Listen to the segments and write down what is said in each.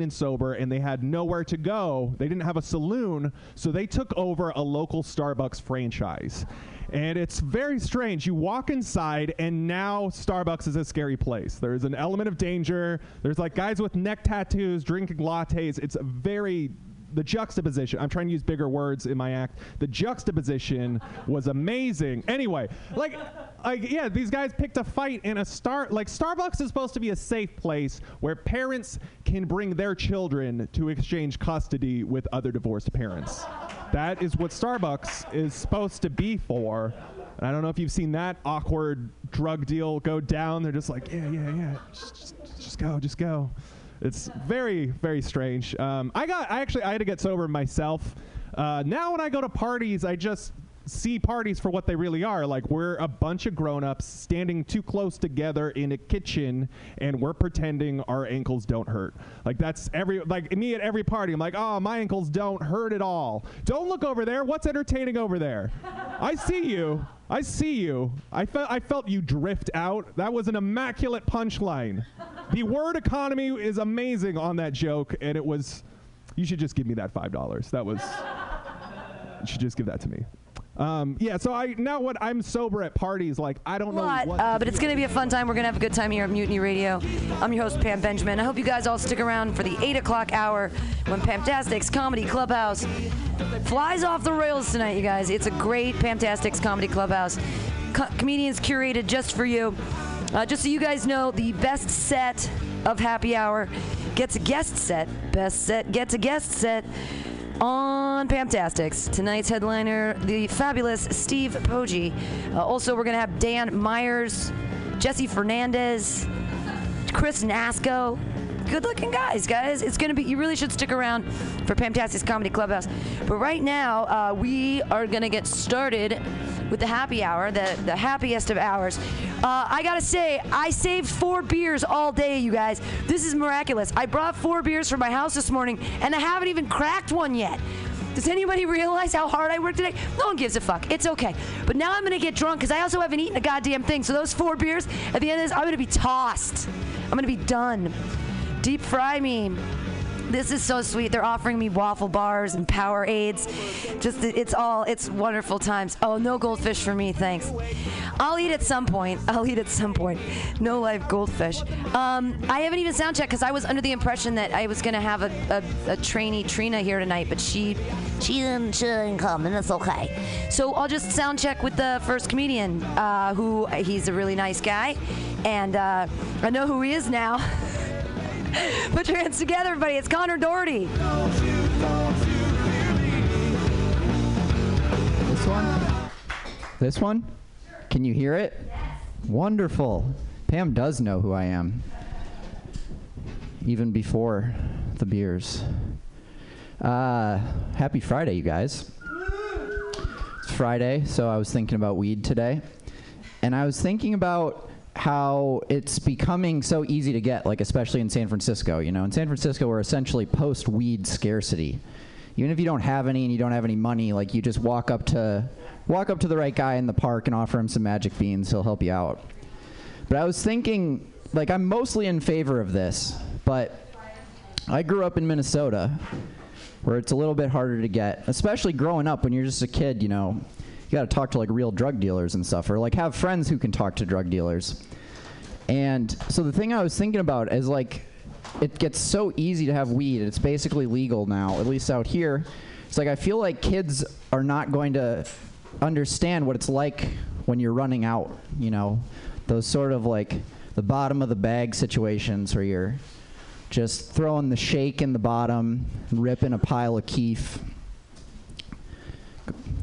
and sober and they had nowhere to go. They didn't have a saloon, so they took over a local Starbucks franchise. And it's very strange. You walk inside, and now Starbucks is a scary place. There's an element of danger. There's like guys with neck tattoos drinking lattes. It's very the juxtaposition. I'm trying to use bigger words in my act. The juxtaposition was amazing. Anyway, like, like yeah, these guys picked a fight in a star. Like Starbucks is supposed to be a safe place where parents can bring their children to exchange custody with other divorced parents. That is what Starbucks is supposed to be for. And I don't know if you've seen that awkward drug deal go down. They're just like, yeah, yeah, yeah, just, just, just go, just go. It's very, very strange. Um, I got, I actually, I had to get sober myself. Uh, now when I go to parties, I just see parties for what they really are. Like we're a bunch of grown-ups standing too close together in a kitchen, and we're pretending our ankles don't hurt. Like that's every, like me at every party. I'm like, oh, my ankles don't hurt at all. Don't look over there. What's entertaining over there? I see you. I see you. I felt, I felt you drift out. That was an immaculate punchline. the word economy is amazing on that joke, and it was. You should just give me that five dollars. That was. You should just give that to me. Um, yeah, so I now what I'm sober at parties, like I don't know lot, what. uh, but it's going to be a fun time. We're going to have a good time here at Mutiny Radio. I'm your host, Pam Benjamin. I hope you guys all stick around for the 8 o'clock hour when Pamtastics Comedy Clubhouse flies off the rails tonight, you guys. It's a great Pamtastics Comedy Clubhouse. Co- comedians curated just for you. Uh, just so you guys know, the best set of Happy Hour gets a guest set. Best set gets a guest set on Pamtastics. Tonight's headliner, the fabulous Steve Poggi. Uh, also, we're going to have Dan Myers, Jesse Fernandez, Chris Nasco. Good looking guys, guys. It's going to be, you really should stick around for Pamtastics Comedy Clubhouse. But right now, uh, we are going to get started with the happy hour, the, the happiest of hours. Uh, I got to say, I saved four beers all day, you guys. This is miraculous. I brought four beers from my house this morning, and I haven't even cracked one yet. Does anybody realize how hard I worked today? No one gives a fuck. It's okay. But now I'm gonna get drunk because I also haven't eaten a goddamn thing. So those four beers, at the end of this, I'm gonna be tossed. I'm gonna be done. Deep fry me. This is so sweet. They're offering me waffle bars and Powerades. Just it's all it's wonderful times. Oh, no goldfish for me, thanks. I'll eat at some point. I'll eat at some point. No live goldfish. Um, I haven't even sound checked because I was under the impression that I was gonna have a, a, a trainee Trina here tonight, but she she didn't, she didn't come, and that's okay. So I'll just sound check with the first comedian, uh, who he's a really nice guy, and uh, I know who he is now. Put your hands together, everybody. It's Connor Doherty. This one? This one? Can you hear it? Wonderful. Pam does know who I am. Even before the beers. Uh, happy Friday, you guys. It's Friday, so I was thinking about weed today. And I was thinking about how it's becoming so easy to get, like especially in San Francisco. You know, in San Francisco, we're essentially post weed scarcity. Even if you don't have any and you don't have any money, like you just walk up to walk up to the right guy in the park and offer him some magic beans. He'll help you out. But I was thinking, like, I'm mostly in favor of this, but I grew up in Minnesota, where it's a little bit harder to get, especially growing up when you're just a kid. You know, you got to talk to like real drug dealers and stuff, or like have friends who can talk to drug dealers. And so the thing I was thinking about is like, it gets so easy to have weed. It's basically legal now, at least out here. It's like I feel like kids are not going to understand what it's like when you're running out. You know, those sort of like the bottom of the bag situations where you're just throwing the shake in the bottom, ripping a pile of kief.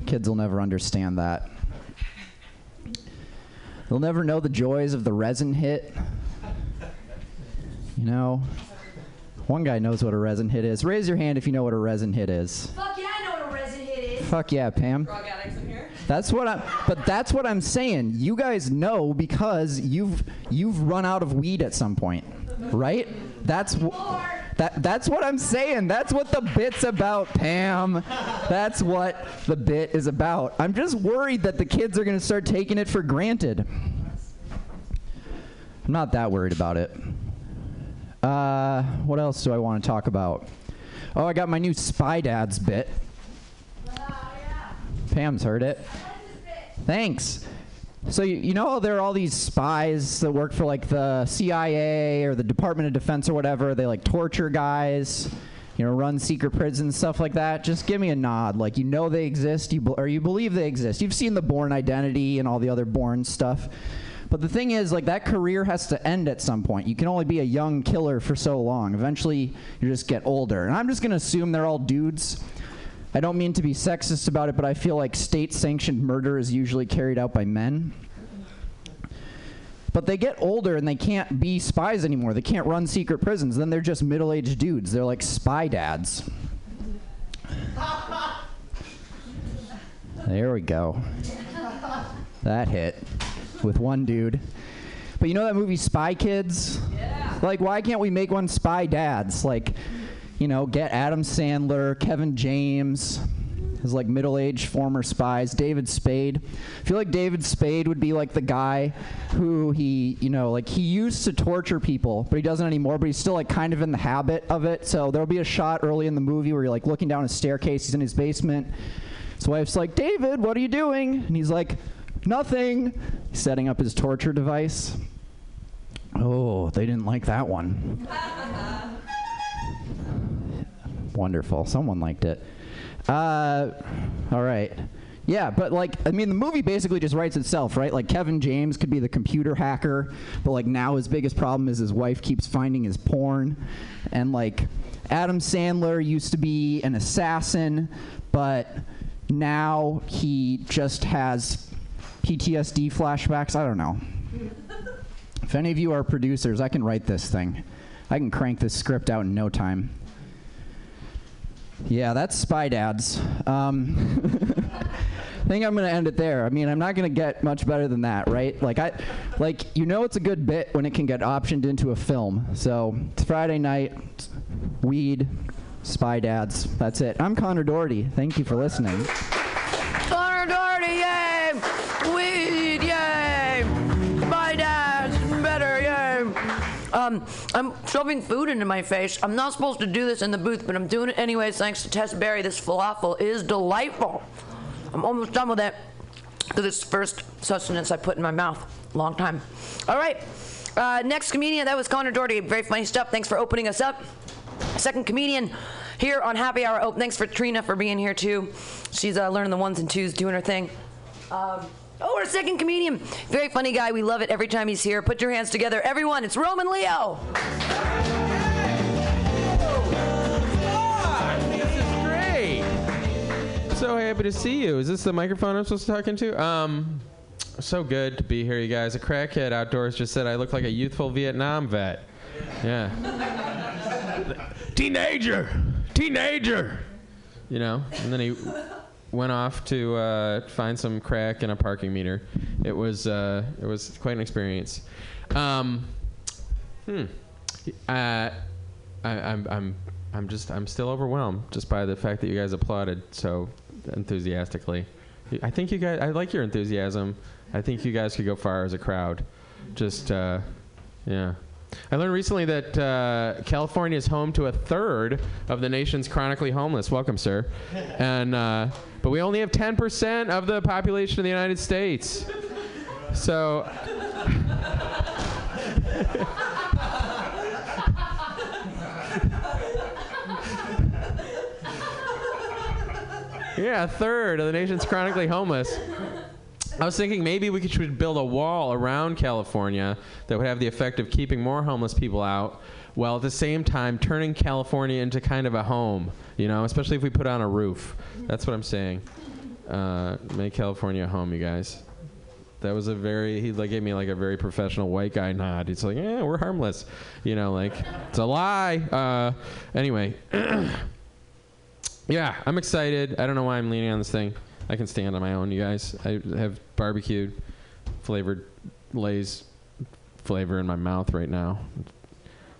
Kids will never understand that. They'll never know the joys of the resin hit. You know, one guy knows what a resin hit is. Raise your hand if you know what a resin hit is. Fuck yeah, I know what a resin hit is. Fuck yeah, Pam. That's what I'm. But that's what I'm saying. You guys know because you've you've run out of weed at some point, right? That's wh- that. That's what I'm saying. That's what the bit's about, Pam. That's what the bit is about. I'm just worried that the kids are gonna start taking it for granted. I'm not that worried about it. Uh, what else do I want to talk about? Oh, I got my new Spy Dads bit. Pam's heard it. Thanks. So you, you know there are all these spies that work for like the CIA or the Department of Defense or whatever. They like torture guys, you know, run secret prisons stuff like that. Just give me a nod, like you know they exist, you be- or you believe they exist. You've seen the Bourne Identity and all the other Bourne stuff. But the thing is, like that career has to end at some point. You can only be a young killer for so long. Eventually, you just get older. And I'm just gonna assume they're all dudes. I don't mean to be sexist about it, but I feel like state sanctioned murder is usually carried out by men. But they get older and they can't be spies anymore. They can't run secret prisons. Then they're just middle aged dudes. They're like spy dads. There we go. That hit with one dude. But you know that movie Spy Kids? Yeah. Like, why can't we make one Spy Dads? Like, you know, get Adam Sandler, Kevin James, as like middle-aged former spies. David Spade. I feel like David Spade would be like the guy who he, you know, like he used to torture people, but he doesn't anymore. But he's still like kind of in the habit of it. So there'll be a shot early in the movie where you're like looking down a staircase. He's in his basement. His wife's like, David, what are you doing? And he's like, nothing. He's setting up his torture device. Oh, they didn't like that one. Wonderful. Someone liked it. Uh, all right. Yeah, but like, I mean, the movie basically just writes itself, right? Like, Kevin James could be the computer hacker, but like now his biggest problem is his wife keeps finding his porn. And like, Adam Sandler used to be an assassin, but now he just has PTSD flashbacks. I don't know. If any of you are producers, I can write this thing. I can crank this script out in no time. Yeah, that's Spy Dads. Um, I think I'm gonna end it there. I mean, I'm not gonna get much better than that, right? Like I, like you know, it's a good bit when it can get optioned into a film. So it's Friday night, weed, Spy Dads. That's it. I'm Connor Doherty. Thank you for listening. Connor Doherty, yay! Weed, yay! My dad's better, yay! Um, I'm shoving food into my face. I'm not supposed to do this in the booth, but I'm doing it anyways thanks to Tess Berry. This falafel is delightful. I'm almost done with it it's the first sustenance I put in my mouth. Long time. All right. Uh, next comedian, that was Connor Doherty. Very funny stuff. Thanks for opening us up. Second comedian here on Happy Hour. Oh, thanks for Trina for being here too. She's uh, learning the ones and twos, doing her thing. Um, oh, our second comedian. Very funny guy. We love it every time he's here. Put your hands together. Everyone, it's Roman Leo. This is great. So happy to see you. Is this the microphone I'm supposed to talk into? Um, so good to be here, you guys. A crackhead outdoors just said I look like a youthful Vietnam vet. Yeah. teenager, teenager. You know, and then he went off to uh, find some crack in a parking meter. It was uh, it was quite an experience. Um, hmm. Uh, I, I'm I'm I'm just I'm still overwhelmed just by the fact that you guys applauded so enthusiastically. I think you guys I like your enthusiasm. I think you guys could go far as a crowd. Just uh, yeah. I learned recently that uh, California is home to a third of the nation's chronically homeless. Welcome, sir. And uh, but we only have 10% of the population of the United States. So. Yeah, a third of the nation's chronically homeless. I was thinking maybe we could, should build a wall around California that would have the effect of keeping more homeless people out, while at the same time turning California into kind of a home. You know, especially if we put on a roof. That's what I'm saying. Uh, make California a home, you guys. That was a very he like gave me like a very professional white guy nod. He's like, yeah, we're harmless. You know, like it's a lie. Uh, anyway. Yeah, I'm excited. I don't know why I'm leaning on this thing. I can stand on my own, you guys. I have barbecued, flavored Lay's flavor in my mouth right now.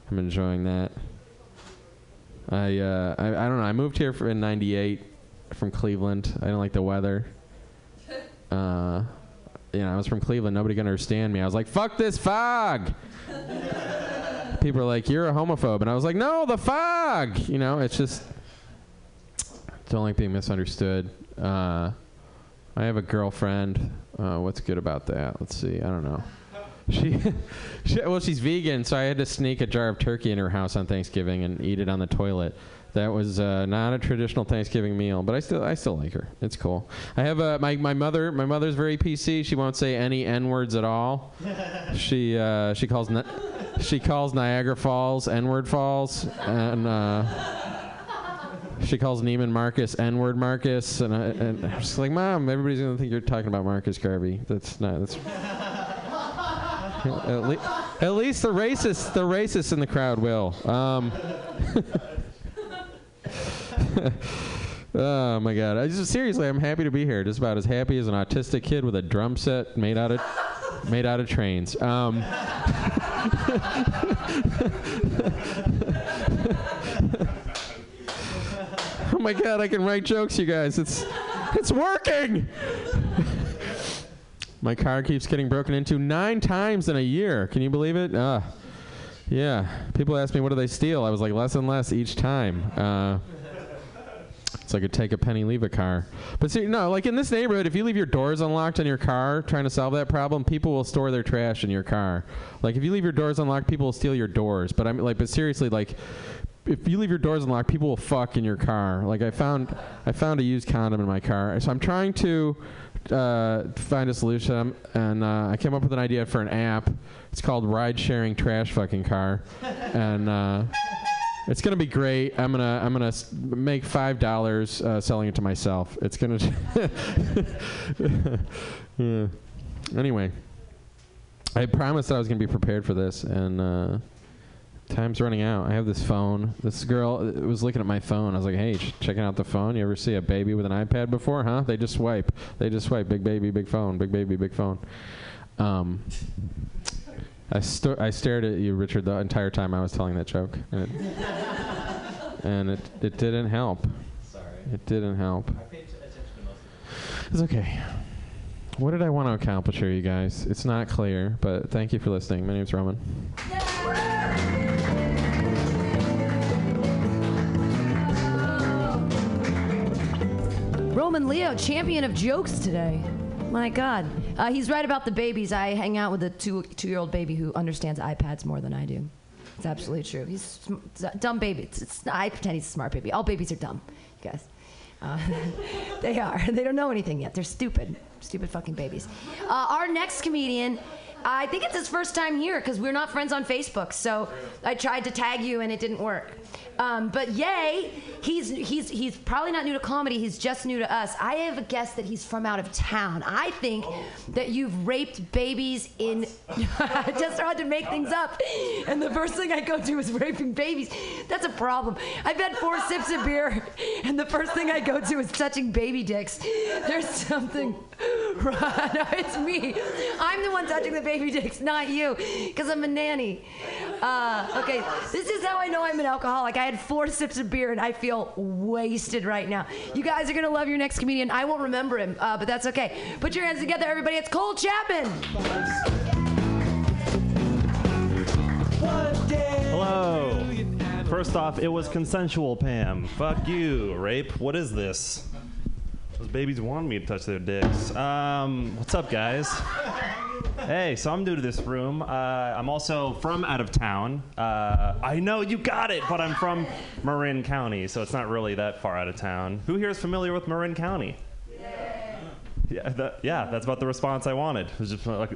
I'm enjoying that. I, uh, I I don't know. I moved here for, in '98 from Cleveland. I didn't like the weather. Uh, you know, I was from Cleveland. Nobody can understand me. I was like, "Fuck this fog." people are like, "You're a homophobe," and I was like, "No, the fog." You know, it's just don't like being misunderstood. Uh, I have a girlfriend. Uh, what's good about that? Let's see. I don't know. She, she, well, she's vegan, so I had to sneak a jar of turkey in her house on Thanksgiving and eat it on the toilet. That was uh, not a traditional Thanksgiving meal, but I still I still like her. It's cool. I have a my, my mother my mother's very PC. She won't say any n words at all. she uh, she calls Ni- she calls Niagara Falls n word falls and. Uh, she calls Neiman Marcus N-word Marcus, and, I, and I'm just like, Mom, everybody's gonna think you're talking about Marcus Garvey. That's not. That's. At, le- at least the racists, the racists in the crowd will. Um, oh my God! I just seriously, I'm happy to be here. Just about as happy as an autistic kid with a drum set made out of made out of trains. Um, oh my God! I can write jokes, you guys. It's it's working. My car keeps getting broken into nine times in a year. Can you believe it? Uh, yeah. People ask me, what do they steal? I was like, less and less each time. Uh, it's like a take a penny, leave a car. But see, no, like in this neighborhood, if you leave your doors unlocked on your car trying to solve that problem, people will store their trash in your car. Like if you leave your doors unlocked, people will steal your doors. But I'm like, but seriously, like if you leave your doors unlocked, people will fuck in your car. Like I found, I found a used condom in my car. So I'm trying to uh, find a solution, and uh, I came up with an idea for an app. It's called Ride Sharing Trash Fucking Car, and uh, it's gonna be great. I'm gonna I'm gonna s- make five dollars uh, selling it to myself. It's gonna. yeah. Anyway, I promised I was gonna be prepared for this, and. Time's running out. I have this phone. This girl uh, was looking at my phone. I was like, "Hey, ch- checking out the phone. You ever see a baby with an iPad before? Huh? They just swipe. They just swipe. Big baby, big phone. Big baby, big phone." Um, I sto- I stared at you, Richard, the entire time I was telling that joke, and it, and it it didn't help. Sorry. It didn't help. I paid attention to most of It's okay. What did I want to accomplish here, you guys? It's not clear, but thank you for listening. My name's Roman. Roman Leo, champion of jokes today. My God. Uh, he's right about the babies. I hang out with a two two year old baby who understands iPads more than I do. It's absolutely true. He's sm- dumb baby. It's, it's, I pretend he's a smart baby. All babies are dumb, you guys. Uh, they are. They don't know anything yet. They're stupid. Stupid fucking babies. Uh, our next comedian, I think it's his first time here because we're not friends on Facebook. So I tried to tag you and it didn't work. Um, but yay, he's he's he's probably not new to comedy. He's just new to us. I have a guess that he's from out of town. I think that you've raped babies in. I just tried to make things up, and the first thing I go to is raping babies. That's a problem. I've had four sips of beer, and the first thing I go to is touching baby dicks. There's something. Right, no, it's me. I'm the one touching the baby dicks, not you, because I'm a nanny. Uh, okay, this is how I know I'm an alcoholic. I had four sips of beer and I feel wasted right now. You guys are gonna love your next comedian. I won't remember him, uh, but that's okay. Put your hands together, everybody. It's Cole Chapman. Hello. First off, it was consensual, Pam. Fuck you, rape. What is this? Those babies want me to touch their dicks. Um, what's up, guys? Hey, so I'm new to this room. Uh, I'm also from out of town. Uh, I know you got it, but I'm from Marin County, so it's not really that far out of town. Who here is familiar with Marin County? Yeah, that, yeah, that's about the response I wanted. It was just like,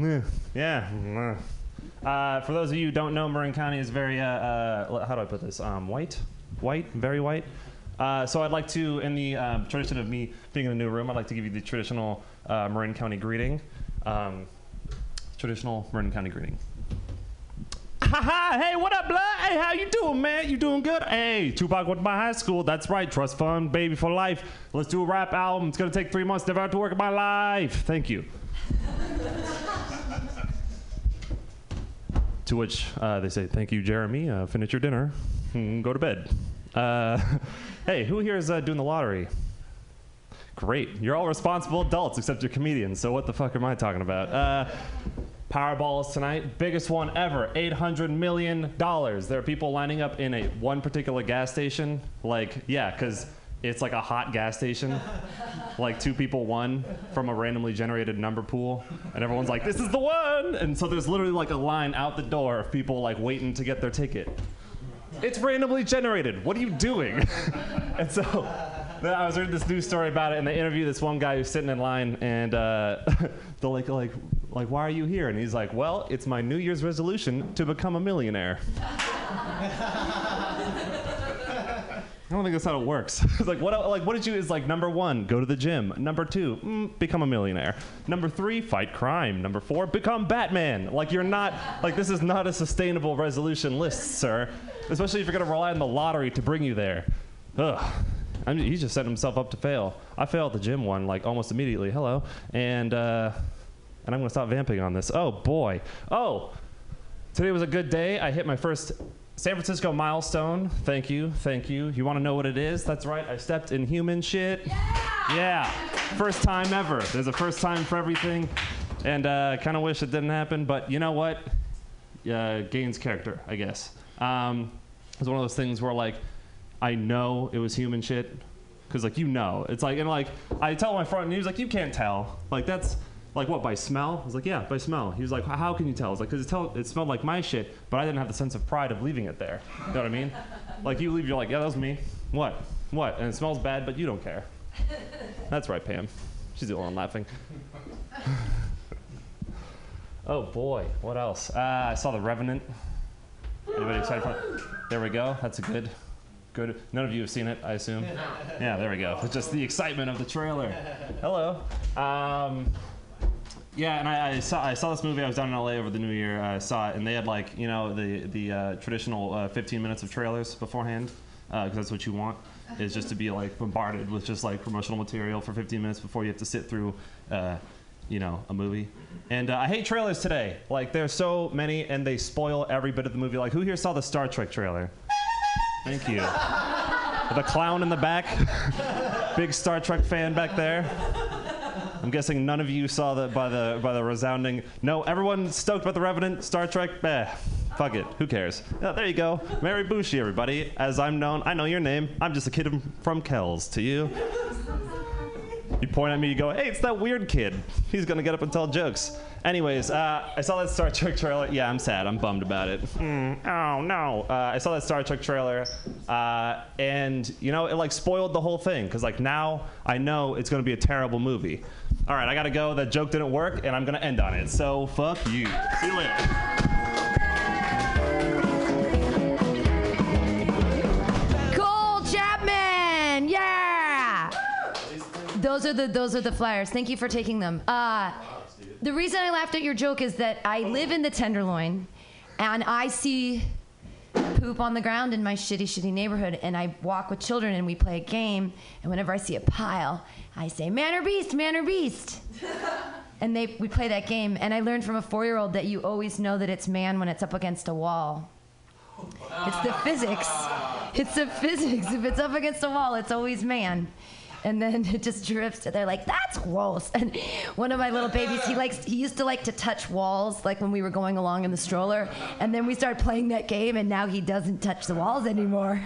"Eh, yeah. eh." Uh, for those of you who don't know, Marin County is very, uh, uh, how do I put this? Um, white? White? Very white? Uh, so I'd like to, in the um, tradition of me being in a new room, I'd like to give you the traditional uh, Marin County greeting. Um, traditional Marin County greeting. Ha ha! hey, what up, blood? Hey, how you doing, man? You doing good? Hey, Tupac went to my high school. That's right, trust fund, baby for life. Let's do a rap album. It's gonna take three months. Never have to work in my life. Thank you. to which uh, they say, "Thank you, Jeremy. Uh, finish your dinner. Mm, go to bed." Uh, hey, who here is uh, doing the lottery? Great. You're all responsible adults except you're comedians. So what the fuck am I talking about? Uh, Powerball is tonight, biggest one ever, $800 million. There are people lining up in a one particular gas station. Like, yeah, because it's like a hot gas station. like two people won from a randomly generated number pool. And everyone's like, this is the one! And so there's literally like a line out the door of people like waiting to get their ticket. It's randomly generated. What are you doing? and so I was reading this news story about it, and they interview this one guy who's sitting in line, and uh, they're like, like, like, why are you here? And he's like, well, it's my New Year's resolution to become a millionaire. I don't think that's how it works. it's like what like what did you is like number one, go to the gym. Number two, mm, become a millionaire. Number three, fight crime. Number four, become Batman. Like you're not like this is not a sustainable resolution list, sir. Especially if you're gonna rely on the lottery to bring you there. Ugh. I mean, he just setting himself up to fail. I failed the gym one like almost immediately. Hello, and uh, and I'm gonna stop vamping on this. Oh boy. Oh, today was a good day. I hit my first San Francisco milestone. Thank you, thank you. You want to know what it is? That's right. I stepped in human shit. Yeah. Yeah. First time ever. There's a first time for everything, and uh, kind of wish it didn't happen. But you know what? Uh, gains character, I guess. Um, it's one of those things where like I know it was human shit because like you know. It's like and like I tell my friend and he was like you can't tell. Like that's like what by smell? I was like yeah by smell. He was like how can you tell? I was like because it, tell- it smelled like my shit but I didn't have the sense of pride of leaving it there. You know what I mean? Like you leave you're like yeah that was me. What? What? And it smells bad but you don't care. That's right Pam. She's the only one laughing. Oh boy. What else? Uh, I saw the Revenant anybody excited for it there we go that's a good Good. None of you have seen it, I assume. Yeah, there we go. It's just the excitement of the trailer. Hello. Um, yeah, and I, I saw I saw this movie. I was down in LA over the New Year. I saw it, and they had like you know the the uh, traditional uh, 15 minutes of trailers beforehand, because that's what you want. Is just to be like bombarded with just like promotional material for 15 minutes before you have to sit through. You know, a movie. And uh, I hate trailers today. Like, there's so many, and they spoil every bit of the movie. Like, who here saw the Star Trek trailer? Thank you. the clown in the back. Big Star Trek fan back there. I'm guessing none of you saw that by the by the resounding. No, everyone stoked about the Revenant, Star Trek. Eh, fuck it. Who cares? Yeah, there you go. Mary Bushi, everybody. As I'm known, I know your name. I'm just a kid from Kells. To you. You point at me, you go, hey, it's that weird kid. He's gonna get up and tell jokes. Anyways, uh, I saw that Star Trek trailer. Yeah, I'm sad. I'm bummed about it. Mm, oh no! Uh, I saw that Star Trek trailer, uh, and you know, it like spoiled the whole thing. Cause like now I know it's gonna be a terrible movie. All right, I gotta go. That joke didn't work, and I'm gonna end on it. So fuck you. See you later. Cole Chapman, yeah. Those are the those are the flyers. Thank you for taking them. Uh, the reason I laughed at your joke is that I live in the Tenderloin, and I see poop on the ground in my shitty, shitty neighborhood, and I walk with children and we play a game. And whenever I see a pile, I say, "Man or beast, man or beast." and they we play that game. And I learned from a four-year-old that you always know that it's man when it's up against a wall. It's the physics. It's the physics. If it's up against a wall, it's always man. And then it just drifts. And they're like, "That's gross." And one of my little babies, he likes, he used to like to touch walls, like when we were going along in the stroller. And then we started playing that game, and now he doesn't touch the walls anymore.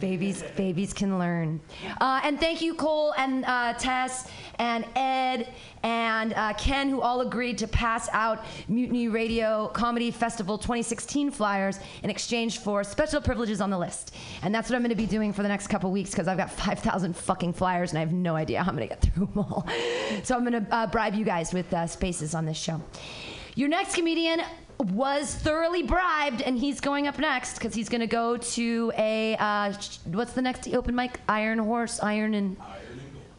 Babies, babies can learn. Uh, and thank you, Cole and uh, Tess and Ed and uh, Ken, who all agreed to pass out Mutiny Radio Comedy Festival 2016 flyers in exchange for special privileges on the list. And that's what I'm going to be doing for the next couple weeks because I've got 5,000 fucking flyers and I have no idea how I'm going to get through them all. So I'm going to uh, bribe you guys with uh, spaces on this show. Your next comedian was thoroughly bribed, and he's going up next because he's going to go to a uh, what's the next open mic? Iron Horse, Iron and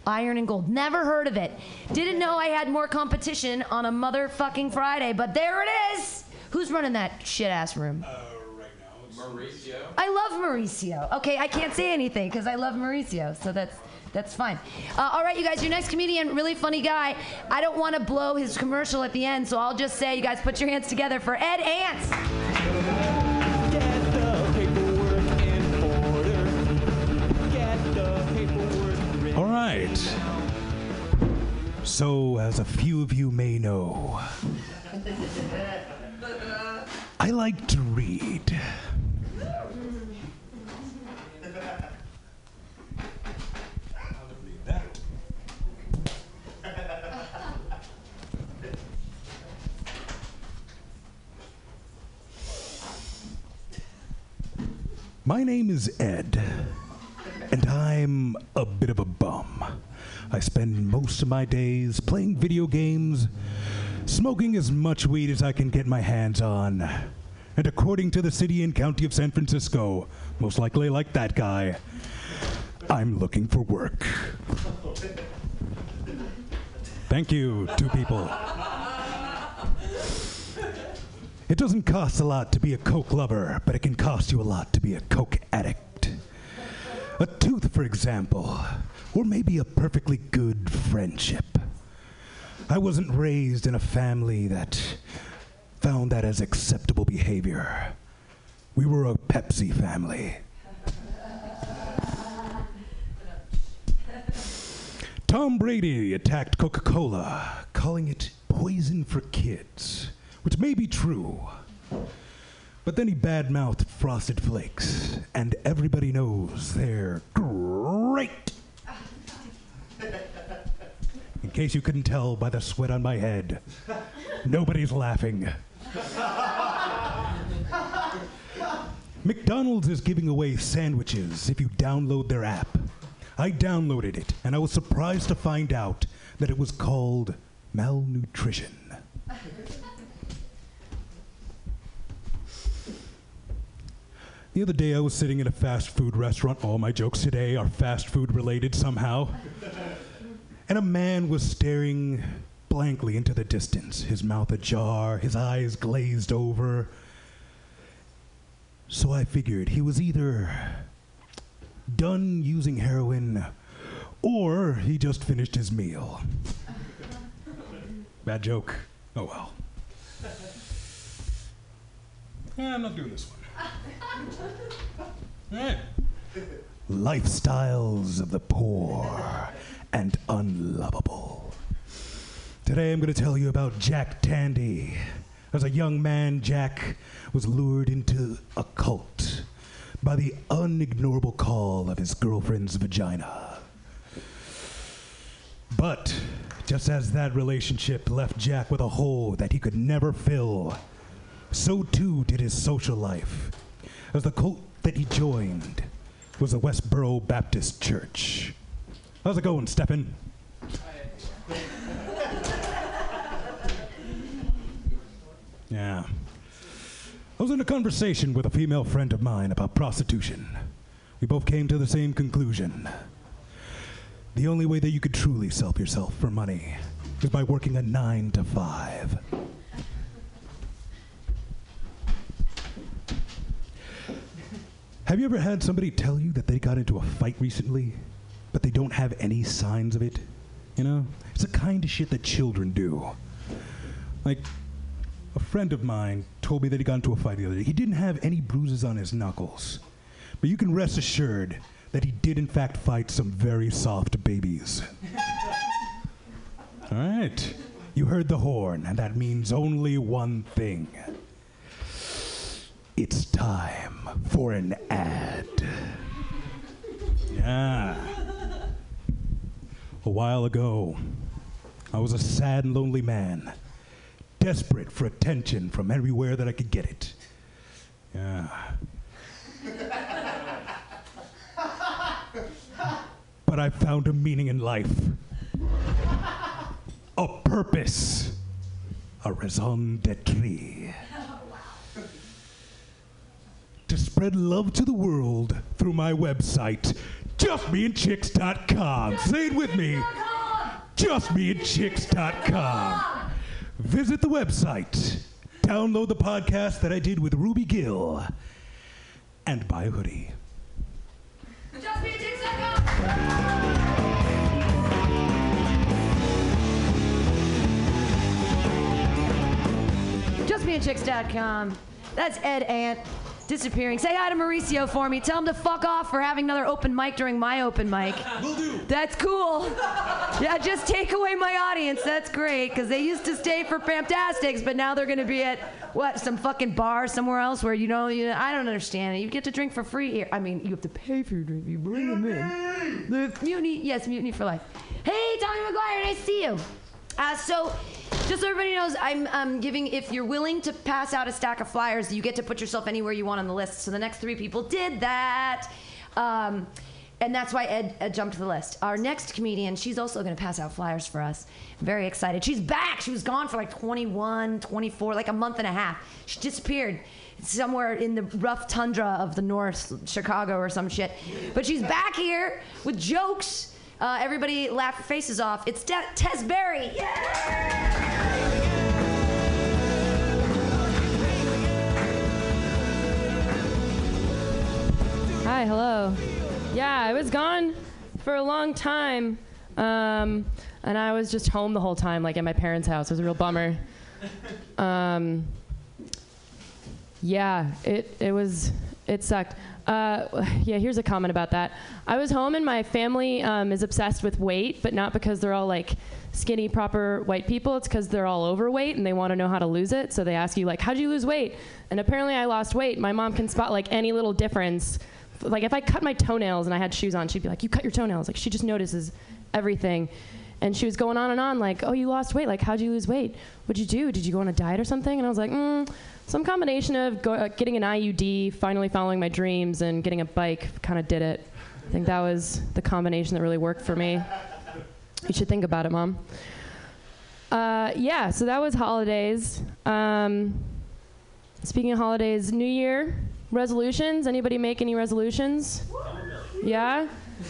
Iron and Gold. Never heard of it. Didn't know I had more competition on a motherfucking Friday, but there it is. Who's running that shit ass room? Uh, right now, Mauricio. I love Mauricio. Okay, I can't say anything because I love Mauricio, so that's that's fine. Uh, all right, you guys, your next comedian, really funny guy. I don't want to blow his commercial at the end, so I'll just say, you guys, put your hands together for Ed Ants. Get the paperwork in order. Get the paperwork ready. All right. So, as a few of you may know, I like to read. My name is Ed, and I'm a bit of a bum. I spend most of my days playing video games, smoking as much weed as I can get my hands on. And according to the city and county of San Francisco, most likely like that guy, I'm looking for work. Thank you, two people. It doesn't cost a lot to be a Coke lover, but it can cost you a lot to be a Coke addict. A tooth, for example, or maybe a perfectly good friendship. I wasn't raised in a family that found that as acceptable behavior. We were a Pepsi family. Tom Brady attacked Coca Cola, calling it poison for kids, which may be true. But then he badmouthed Frosted Flakes, and everybody knows they're great. In case you couldn't tell by the sweat on my head, nobody's laughing. McDonald's is giving away sandwiches if you download their app. I downloaded it, and I was surprised to find out that it was called malnutrition. The other day, I was sitting in a fast food restaurant. All my jokes today are fast food related somehow. And a man was staring blankly into the distance, his mouth ajar, his eyes glazed over. So I figured he was either done using heroin or he just finished his meal. Bad joke. Oh well. Yeah, I'm not doing this one. Hmm. Lifestyles of the poor and unlovable. Today I'm going to tell you about Jack Tandy. As a young man, Jack was lured into a cult by the unignorable call of his girlfriend's vagina. But just as that relationship left Jack with a hole that he could never fill, so too did his social life, as the cult that he joined was the Westboro Baptist Church. How's it going, Stephen? Yeah. I was in a conversation with a female friend of mine about prostitution. We both came to the same conclusion. The only way that you could truly sell yourself for money is by working a nine to five. Have you ever had somebody tell you that they got into a fight recently, but they don't have any signs of it? You know? It's the kind of shit that children do. Like, a friend of mine told me that he got into a fight the other day. He didn't have any bruises on his knuckles. But you can rest assured that he did, in fact, fight some very soft babies. All right. You heard the horn, and that means only one thing. It's time for an ad. Yeah. A while ago, I was a sad and lonely man, desperate for attention from everywhere that I could get it. Yeah. but I found a meaning in life, a purpose, a raison d'etre. To spread love to the world through my website, justmeandchicks.com. Say it with me. Justmeandchicks.com. Visit the website, download the podcast that I did with Ruby Gill, and buy a hoodie. JustMeandChicks.com. That's Ed Ant. Disappearing. Say hi to Mauricio for me. Tell him to fuck off for having another open mic during my open mic. Will do. That's cool. Yeah, just take away my audience. That's great because they used to stay for Pamtastics, but now they're gonna be at what some fucking bar somewhere else where you know you, I don't understand it. You get to drink for free here. I mean, you have to pay for your drink. You bring them in. The mutiny, yes, mutiny for life. Hey, Tommy McGuire, nice to see you. Uh, so, just so everybody knows, I'm um, giving, if you're willing to pass out a stack of flyers, you get to put yourself anywhere you want on the list. So the next three people did that. Um, and that's why Ed, Ed jumped to the list. Our next comedian, she's also going to pass out flyers for us. Very excited. She's back. She was gone for like 21, 24, like a month and a half. She disappeared somewhere in the rough tundra of the North, Chicago or some shit. But she's back here with jokes. Uh, everybody laugh your faces off. It's De- Tess Berry. Hi, hello. Yeah, I was gone for a long time, um, and I was just home the whole time, like at my parents' house. It was a real bummer. Um, yeah, it it was it sucked. Uh, yeah, here's a comment about that. I was home and my family um, is obsessed with weight, but not because they're all like skinny, proper white people. It's because they're all overweight and they want to know how to lose it. So they ask you like, "How'd you lose weight?" And apparently, I lost weight. My mom can spot like any little difference. Like if I cut my toenails and I had shoes on, she'd be like, "You cut your toenails." Like she just notices everything. And she was going on and on, like, "Oh, you lost weight. Like, how'd you lose weight? What'd you do? Did you go on a diet or something?" And I was like, mm, "Some combination of go, uh, getting an IUD, finally following my dreams, and getting a bike. Kind of did it. I think that was the combination that really worked for me. You should think about it, mom." Uh, yeah, so that was holidays. Um, speaking of holidays, New Year resolutions. Anybody make any resolutions? Yeah.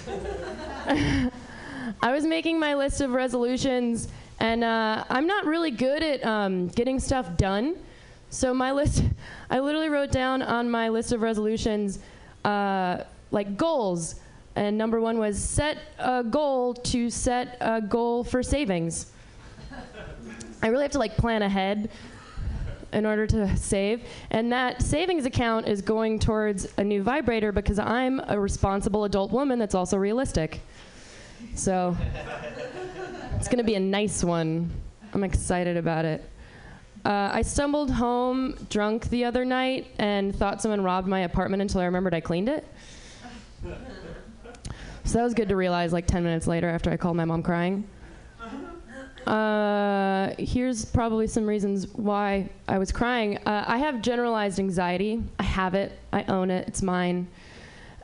I was making my list of resolutions, and uh, I'm not really good at um, getting stuff done. So my list, I literally wrote down on my list of resolutions, uh, like goals. And number one was set a goal to set a goal for savings. I really have to like plan ahead in order to save. And that savings account is going towards a new vibrator because I'm a responsible adult woman that's also realistic. So it's going to be a nice one. I'm excited about it. Uh, I stumbled home drunk the other night and thought someone robbed my apartment until I remembered I cleaned it. So that was good to realize like 10 minutes later after I called my mom crying. Uh, here's probably some reasons why I was crying. Uh, I have generalized anxiety. I have it. I own it. It's mine.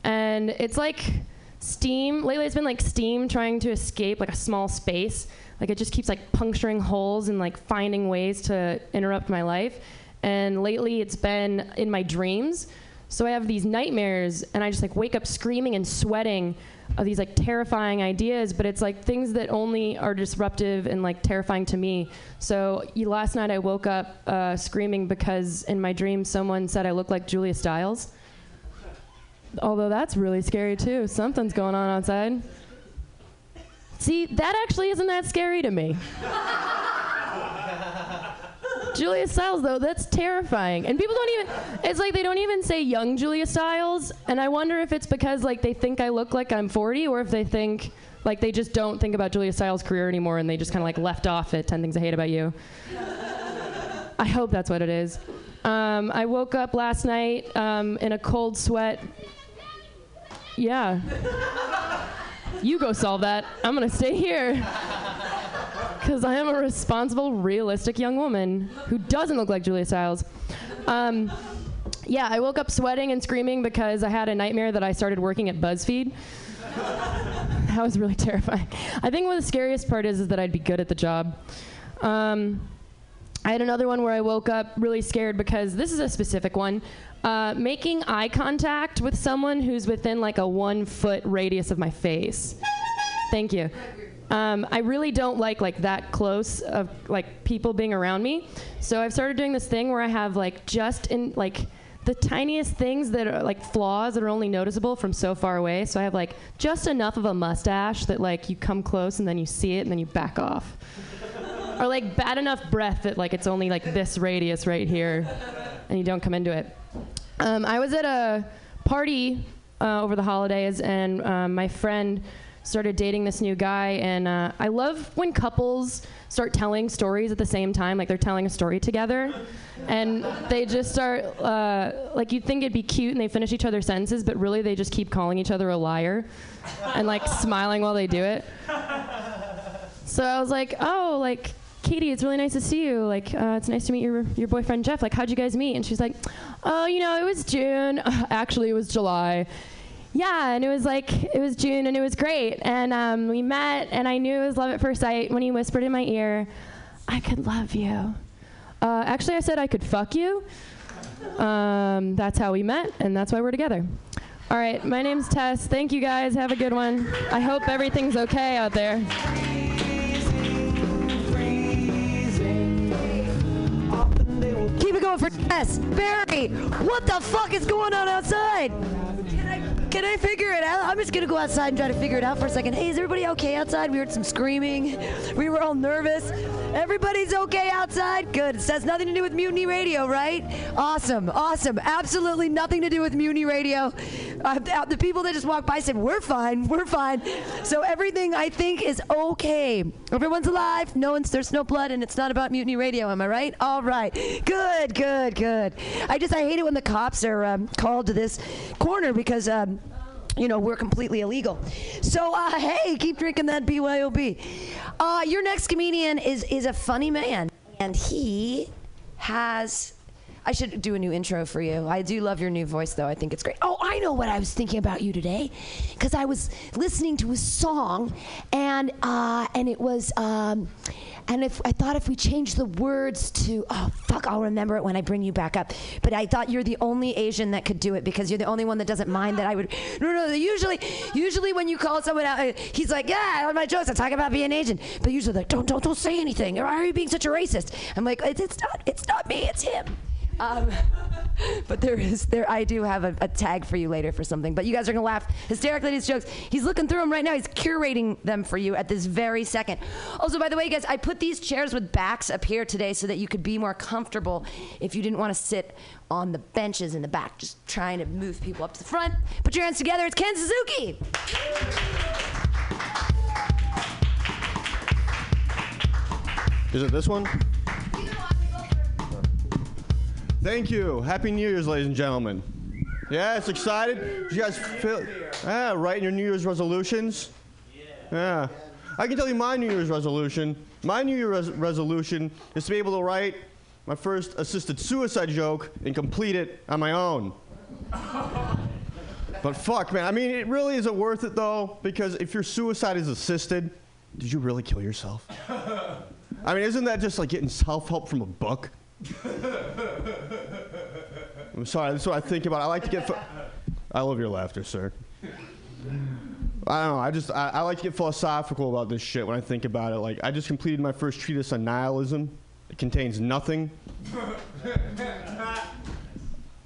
And it's like steam. Lately, it's been like steam trying to escape like a small space. Like it just keeps like puncturing holes and like finding ways to interrupt my life. And lately, it's been in my dreams. So I have these nightmares, and I just like wake up screaming and sweating of these like terrifying ideas, but it's like things that only are disruptive and like terrifying to me. So y- last night I woke up uh, screaming because in my dream someone said I look like Julia Stiles. Although that's really scary too. Something's going on outside. See, that actually isn't that scary to me. Julia Stiles, though, that's terrifying. And people don't even, it's like they don't even say young Julia Stiles. And I wonder if it's because, like, they think I look like I'm 40 or if they think, like, they just don't think about Julia Stiles' career anymore and they just kind of, like, left off at 10 Things I Hate About You. I hope that's what it is. Um, I woke up last night um, in a cold sweat. Yeah. You go solve that. I'm going to stay here. Because I am a responsible, realistic young woman who doesn't look like Julia Stiles. Um, yeah, I woke up sweating and screaming because I had a nightmare that I started working at BuzzFeed. that was really terrifying. I think one of the scariest part is, is that I'd be good at the job. Um, I had another one where I woke up really scared because this is a specific one. Uh, making eye contact with someone who's within like a one foot radius of my face. Thank you. Um, I really don't like like that close of like people being around me. So I've started doing this thing where I have like just in like the tiniest things that are like flaws that are only noticeable from so far away. So I have like just enough of a mustache that like you come close and then you see it and then you back off. Or like bad enough breath that like it's only like this radius right here and you don't come into it. Um, I was at a party uh, over the holidays, and um, my friend started dating this new guy. And uh, I love when couples start telling stories at the same time, like they're telling a story together. And they just start, uh, like, you'd think it'd be cute and they finish each other's sentences, but really they just keep calling each other a liar and, like, smiling while they do it. So I was like, oh, like, Katie, it's really nice to see you. Like, uh, it's nice to meet your, your boyfriend Jeff. Like, how'd you guys meet? And she's like, oh, you know, it was June. Actually, it was July. Yeah, and it was like, it was June and it was great. And um, we met, and I knew it was love at first sight when he whispered in my ear, I could love you. Uh, actually, I said I could fuck you. Um, that's how we met, and that's why we're together. All right, my name's Tess. Thank you guys. Have a good one. I hope everything's okay out there. Going for Tess. Barry, what the fuck is going on outside? Can I, can I figure it out? I'm just gonna go outside and try to figure it out for a second. Hey, is everybody okay outside? We heard some screaming. We were all nervous. Everybody's okay outside? Good. It has nothing to do with Mutiny Radio, right? Awesome, awesome. Absolutely nothing to do with Mutiny Radio. Uh, uh, the people that just walked by said, We're fine, we're fine. So everything I think is okay. Everyone's alive, no one's, there's no blood, and it's not about Mutiny Radio, am I right? All right. Good, good, good. I just, I hate it when the cops are um, called to this corner because. Um, you know, we're completely illegal. So, uh, hey, keep drinking that BYOB. Uh, your next comedian is is a funny man, and he has. I should do a new intro for you. I do love your new voice, though. I think it's great. Oh, I know what I was thinking about you today, because I was listening to a song, and uh, and it was. Um, and if I thought if we changed the words to oh fuck, I'll remember it when I bring you back up. But I thought you're the only Asian that could do it because you're the only one that doesn't mind that I would. No, no. Usually, usually when you call someone out, uh, he's like, yeah, on my jokes. I talk about being Asian. But usually, like, don't, don't, don't say anything. Or are you being such a racist? I'm like, it's, it's not, it's not me. It's him. Um, but there is there. I do have a, a tag for you later for something. But you guys are gonna laugh hysterically at these jokes. He's looking through them right now. He's curating them for you at this very second. Also, by the way, guys, I put these chairs with backs up here today so that you could be more comfortable if you didn't want to sit on the benches in the back. Just trying to move people up to the front. Put your hands together. It's Ken Suzuki. Is it this one? Thank you. Happy New Year's, ladies and gentlemen. Yes, excited? Did you guys feel? Yeah, writing your New Year's resolutions? Yeah. I can tell you my New Year's resolution. My New Year's res- resolution is to be able to write my first assisted suicide joke and complete it on my own. But fuck, man. I mean, it really isn't worth it though, because if your suicide is assisted, did you really kill yourself? I mean, isn't that just like getting self help from a book? I'm sorry, that's what I think about. I like to get. I love your laughter, sir. I don't know. I just I, I like to get philosophical about this shit when I think about it. Like I just completed my first treatise on nihilism. It contains nothing.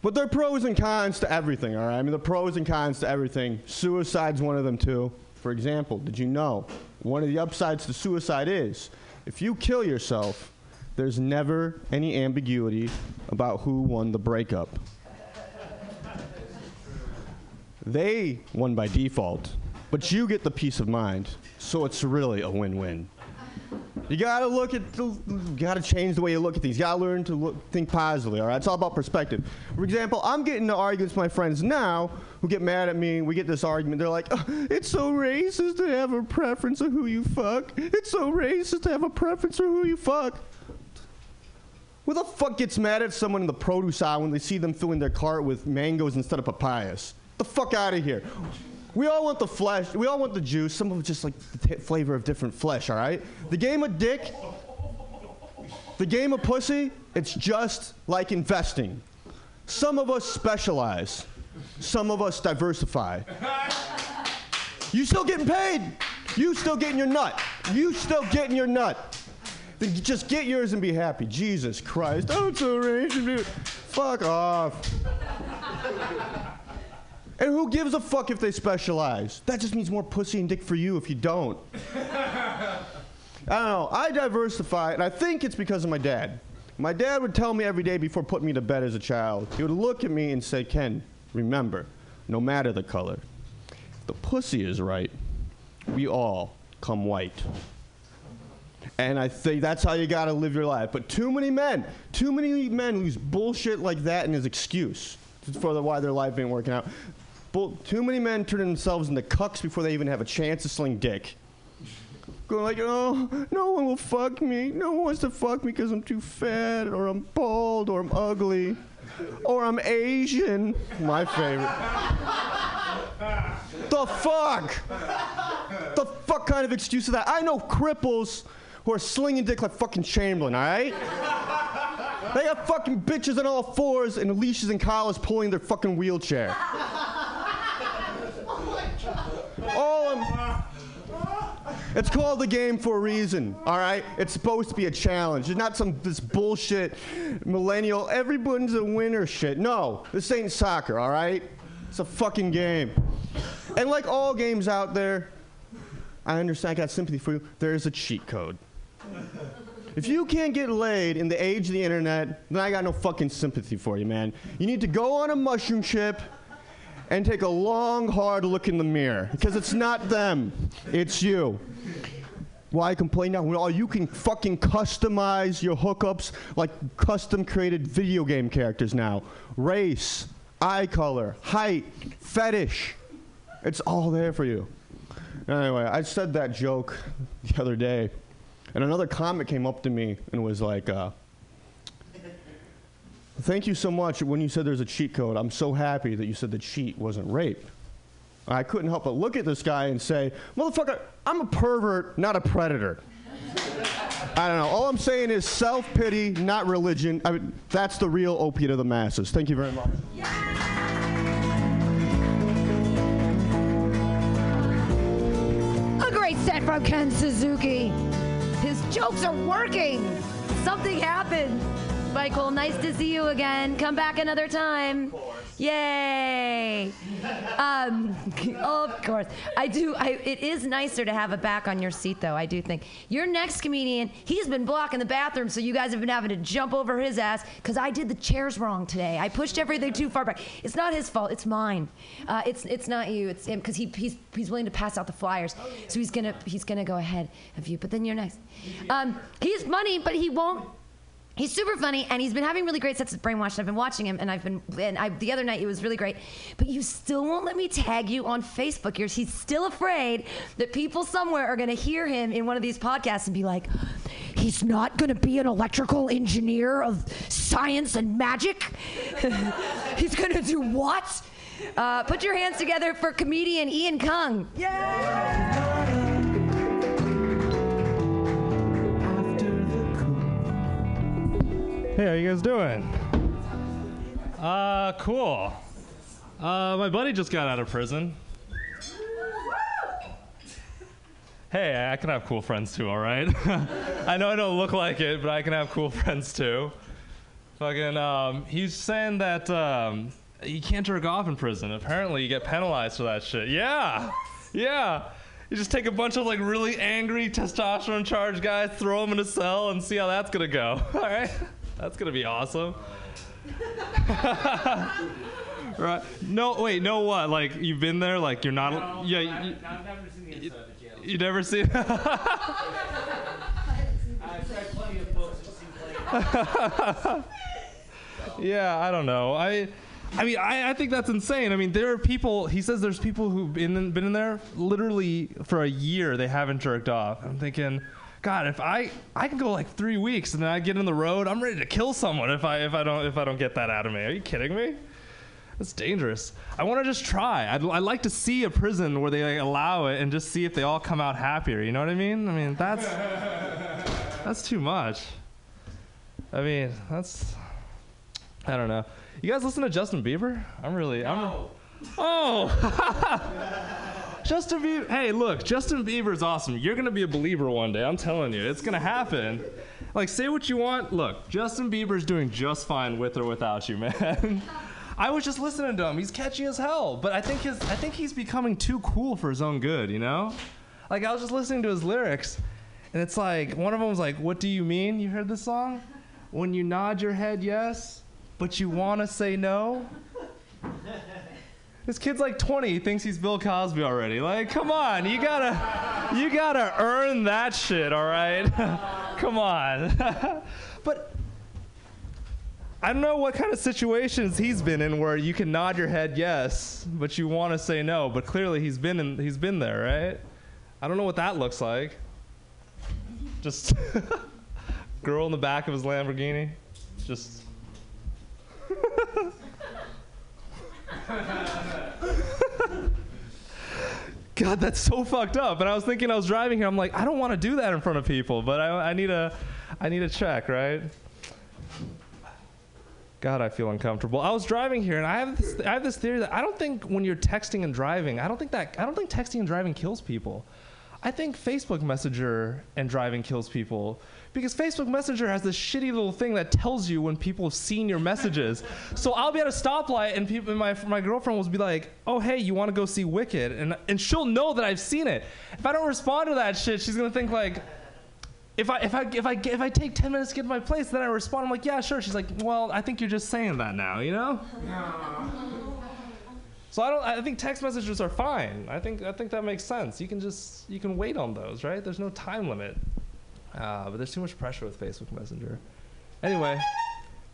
But there are pros and cons to everything, all right? I mean, the pros and cons to everything. Suicide's one of them, too. For example, did you know one of the upsides to suicide is if you kill yourself, there's never any ambiguity about who won the breakup. They won by default, but you get the peace of mind, so it's really a win win. You gotta look at, the, you gotta change the way you look at things. You gotta learn to look, think positively. All right, it's all about perspective. For example, I'm getting into arguments with my friends now who get mad at me. We get this argument. They're like, "Oh, "It's so racist to have a preference of who you fuck. It's so racist to have a preference for who you fuck." Who the fuck gets mad at someone in the produce aisle when they see them filling their cart with mangoes instead of papayas? The fuck out of here. We all want the flesh. We all want the juice. Some of it's just like the flavor of different flesh, all right? The game of dick, the game of pussy, it's just like investing. Some of us specialize, some of us diversify. You still getting paid. You still getting your nut. You still getting your nut. Then just get yours and be happy. Jesus Christ. Oh, it's racist. Fuck off. And who gives a fuck if they specialize? That just means more pussy and dick for you if you don't. I don't know. I diversify, and I think it's because of my dad. My dad would tell me every day before putting me to bed as a child. He would look at me and say, Ken, remember, no matter the color, the pussy is right, we all come white. And I think that's how you gotta live your life. But too many men, too many men use bullshit like that in his excuse for the, why their life ain't working out. Bull, too many men turn themselves into cucks before they even have a chance to sling dick. Going like, oh, no one will fuck me. No one wants to fuck me because I'm too fat, or I'm bald, or I'm ugly, or I'm Asian. My favorite. the fuck? The fuck kind of excuse is that? I know cripples who are slinging dick like fucking Chamberlain, all right? They got fucking bitches on all fours and leashes and collars pulling their fucking wheelchair. It's called the game for a reason, all right? It's supposed to be a challenge. It's not some this bullshit millennial, everyone's a winner shit. No, this ain't soccer, all right? It's a fucking game. And like all games out there, I understand, I got sympathy for you. There is a cheat code. If you can't get laid in the age of the internet, then I got no fucking sympathy for you, man. You need to go on a mushroom chip and take a long, hard look in the mirror. Because it's not them, it's you. Why complain now? Well, you can fucking customize your hookups like custom created video game characters now. Race, eye color, height, fetish. It's all there for you. Anyway, I said that joke the other day, and another comic came up to me and was like, uh, Thank you so much. When you said there's a cheat code, I'm so happy that you said the cheat wasn't rape. I couldn't help but look at this guy and say, Motherfucker, I'm a pervert, not a predator. I don't know. All I'm saying is self pity, not religion. I mean, that's the real opiate of the masses. Thank you very much. A great set from Ken Suzuki. Jokes are working. Something happened. Michael, nice to see you again. Come back another time. Yay! Um, of course, I do. I, it is nicer to have a back on your seat, though. I do think your next comedian. He's been blocking the bathroom, so you guys have been having to jump over his ass because I did the chairs wrong today. I pushed everything too far back. It's not his fault. It's mine. Uh, it's it's not you. It's him because he he's he's willing to pass out the flyers, so he's gonna he's gonna go ahead of you. But then you're next. Um, he's money, but he won't He's super funny, and he's been having really great sets of brainwashed. I've been watching him, and I've been and I, the other night it was really great. But you still won't let me tag you on Facebook. You're, he's still afraid that people somewhere are going to hear him in one of these podcasts and be like, "He's not going to be an electrical engineer of science and magic. he's going to do what?" Uh, put your hands together for comedian Ian Kung. Hey, how you guys doing? Uh, cool. Uh, my buddy just got out of prison. Hey, I can have cool friends too, all right? I know I don't look like it, but I can have cool friends too. Fucking, um, he's saying that um, you can't jerk off in prison. Apparently, you get penalized for that shit. Yeah, yeah. You just take a bunch of like really angry testosterone charged guys, throw them in a cell, and see how that's gonna go. All right, that's gonna be awesome. right? No, wait, no, what? Like you've been there? Like you're not? yeah. You, I've never seen the inside of jail. you never seen? I've read plenty of books. It seems like yeah, I don't know. I, I mean, I, I think that's insane. I mean, there are people. He says there's people who've been in, been in there literally for a year. They haven't jerked off. I'm thinking, God, if I I can go like three weeks and then I get in the road, I'm ready to kill someone if I if I don't if I don't get that out of me. Are you kidding me? That's dangerous. I want to just try. I'd, I'd like to see a prison where they like, allow it and just see if they all come out happier. You know what I mean? I mean that's that's too much. I mean that's I don't know. You guys listen to Justin Bieber? I'm really I'm Oh. Justin Bieber. Hey, look, Justin Bieber's awesome. You're to be a believer one day. I'm telling you. It's to happen. Like say what you want. Look, Justin Bieber's doing just fine with or without you, man. I was just listening to him. He's catchy as hell, but I think his I think he's becoming too cool for his own good, you know? Like I was just listening to his lyrics and it's like one of them was like, "What do you mean? You heard this song?" when you nod your head yes, but you want to say no? This kid's like 20. He thinks he's Bill Cosby already. Like, come on, you gotta, you gotta earn that shit, all right? come on. but I don't know what kind of situations he's been in where you can nod your head yes, but you want to say no. But clearly he's been in, he's been there, right? I don't know what that looks like. Just girl in the back of his Lamborghini, just. God, that's so fucked up. And I was thinking I was driving here. I'm like, I don't want to do that in front of people, but I, I need a, I need a check, right? God, I feel uncomfortable. I was driving here, and I have this, I have this theory that I don't think when you're texting and driving, I don't think that I don't think texting and driving kills people. I think Facebook Messenger and driving kills people because Facebook Messenger has this shitty little thing that tells you when people have seen your messages. So I'll be at a stoplight, and people, and my my girlfriend will be like, "Oh, hey, you want to go see Wicked?" And and she'll know that I've seen it. If I don't respond to that shit, she's gonna think like. If I, if, I, if, I, if I take 10 minutes to get to my place, then I respond, I'm like, yeah, sure. She's like, well, I think you're just saying that now, you know? No. So I don't. I think text messages are fine. I think I think that makes sense. You can just you can wait on those, right? There's no time limit. Uh, but there's too much pressure with Facebook Messenger. Anyway,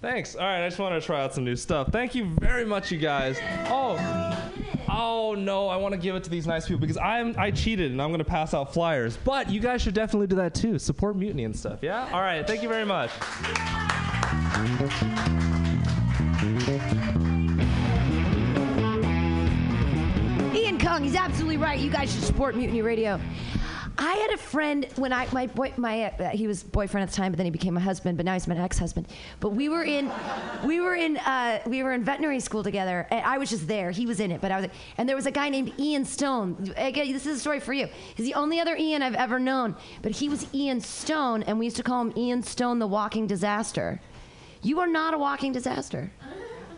thanks. All right, I just wanted to try out some new stuff. Thank you very much, you guys. Oh, oh no, I want to give it to these nice people because I'm I cheated and I'm gonna pass out flyers. But you guys should definitely do that too. Support Mutiny and stuff. Yeah. All right. Thank you very much. Ian Kung, he's absolutely right. You guys should support Mutiny Radio. I had a friend when I my boy my uh, he was boyfriend at the time, but then he became a husband. But now he's my ex-husband. But we were in we were in uh, we were in veterinary school together, and I was just there. He was in it, but I was. And there was a guy named Ian Stone. Again, this is a story for you. He's the only other Ian I've ever known, but he was Ian Stone, and we used to call him Ian Stone, the walking disaster. You are not a walking disaster.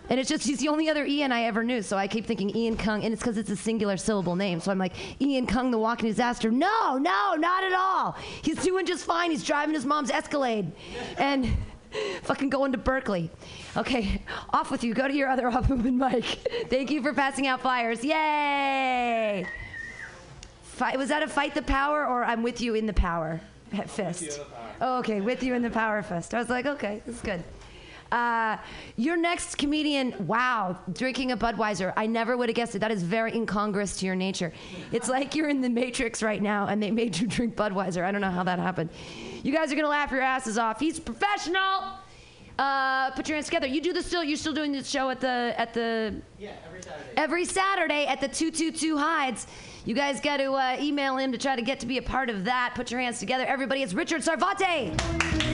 And it's just, he's the only other Ian I ever knew. So I keep thinking Ian Kung, and it's because it's a singular syllable name. So I'm like, Ian Kung, the walking disaster. No, no, not at all. He's doing just fine. He's driving his mom's Escalade and fucking going to Berkeley. Okay, off with you. Go to your other off moving mic. Thank you for passing out flyers. Yay! Fight, was that a fight the power or I'm with you in the power fist? Oh, okay, with you in the power fist. I was like, okay, this is good. Uh, your next comedian, wow, drinking a Budweiser. I never would have guessed it. That is very incongruous to your nature. It's like you're in the Matrix right now and they made you drink Budweiser. I don't know how that happened. You guys are going to laugh your asses off. He's professional. Uh, put your hands together. You do this still. You're still doing the show at the at the Yeah, every Saturday. every Saturday at the 222 Hides. You guys got to uh, email him to try to get to be a part of that. Put your hands together. Everybody, it's Richard Sarvate.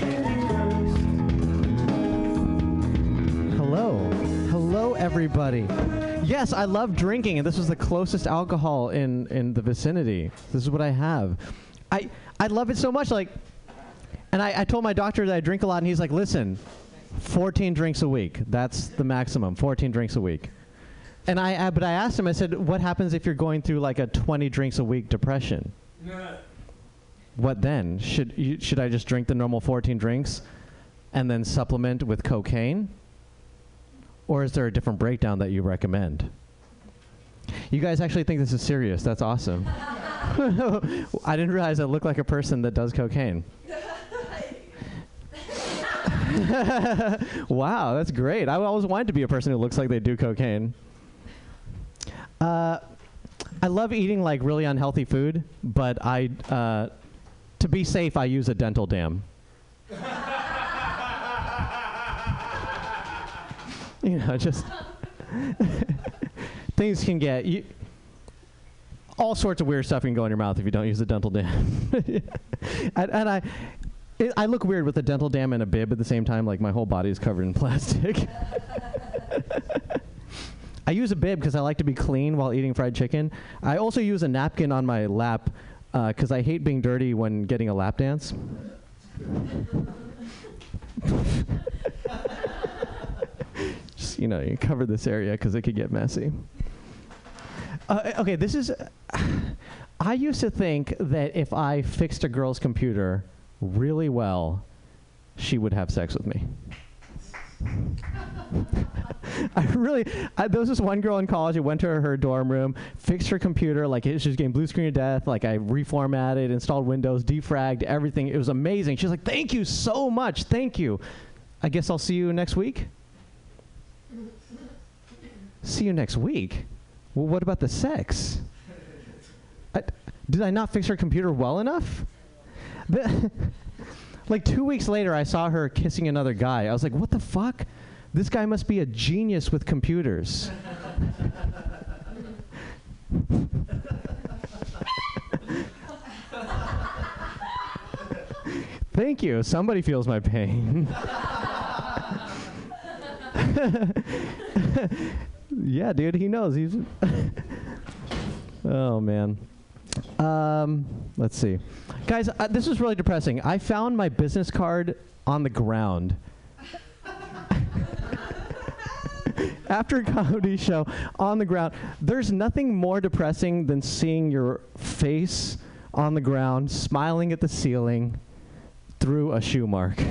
Hello. Hello, everybody. Yes, I love drinking, and this was the closest alcohol in, in the vicinity. This is what I have. I, I love it so much. Like, and I, I told my doctor that I drink a lot, and he's like, listen, 14 drinks a week. That's the maximum, 14 drinks a week. And I, but I asked him, I said, what happens if you're going through like a 20 drinks a week depression? What then? Should, you, should I just drink the normal 14 drinks and then supplement with cocaine? Or is there a different breakdown that you recommend? You guys actually think this is serious. That's awesome. I didn't realize I look like a person that does cocaine. wow, that's great. I always wanted to be a person who looks like they do cocaine. Uh, I love eating like really unhealthy food, but I, uh, to be safe, I use a dental dam. you know, just things can get you. All sorts of weird stuff can go in your mouth if you don't use a dental dam. and, and I, it, I look weird with a dental dam and a bib at the same time. Like my whole body is covered in plastic. I use a bib because I like to be clean while eating fried chicken. I also use a napkin on my lap uh, because I hate being dirty when getting a lap dance. You know, you cover this area because it could get messy. Uh, okay, this is. I used to think that if I fixed a girl's computer really well, she would have sex with me. I really, I, there was this one girl in college. I went to her, her dorm room, fixed her computer, like it, she was getting blue screen of death. Like I reformatted, installed Windows, defragged everything. It was amazing. She's like, "Thank you so much, thank you." I guess I'll see you next week. See you next week. Well, what about the sex? I, did I not fix her computer well enough? The- like two weeks later, I saw her kissing another guy. I was like, what the fuck? This guy must be a genius with computers. Thank you. Somebody feels my pain. yeah, dude, he knows. He's. oh man. Um, let's see, guys. Uh, this is really depressing. I found my business card on the ground. After a comedy show on the ground, there's nothing more depressing than seeing your face on the ground, smiling at the ceiling through a shoe mark.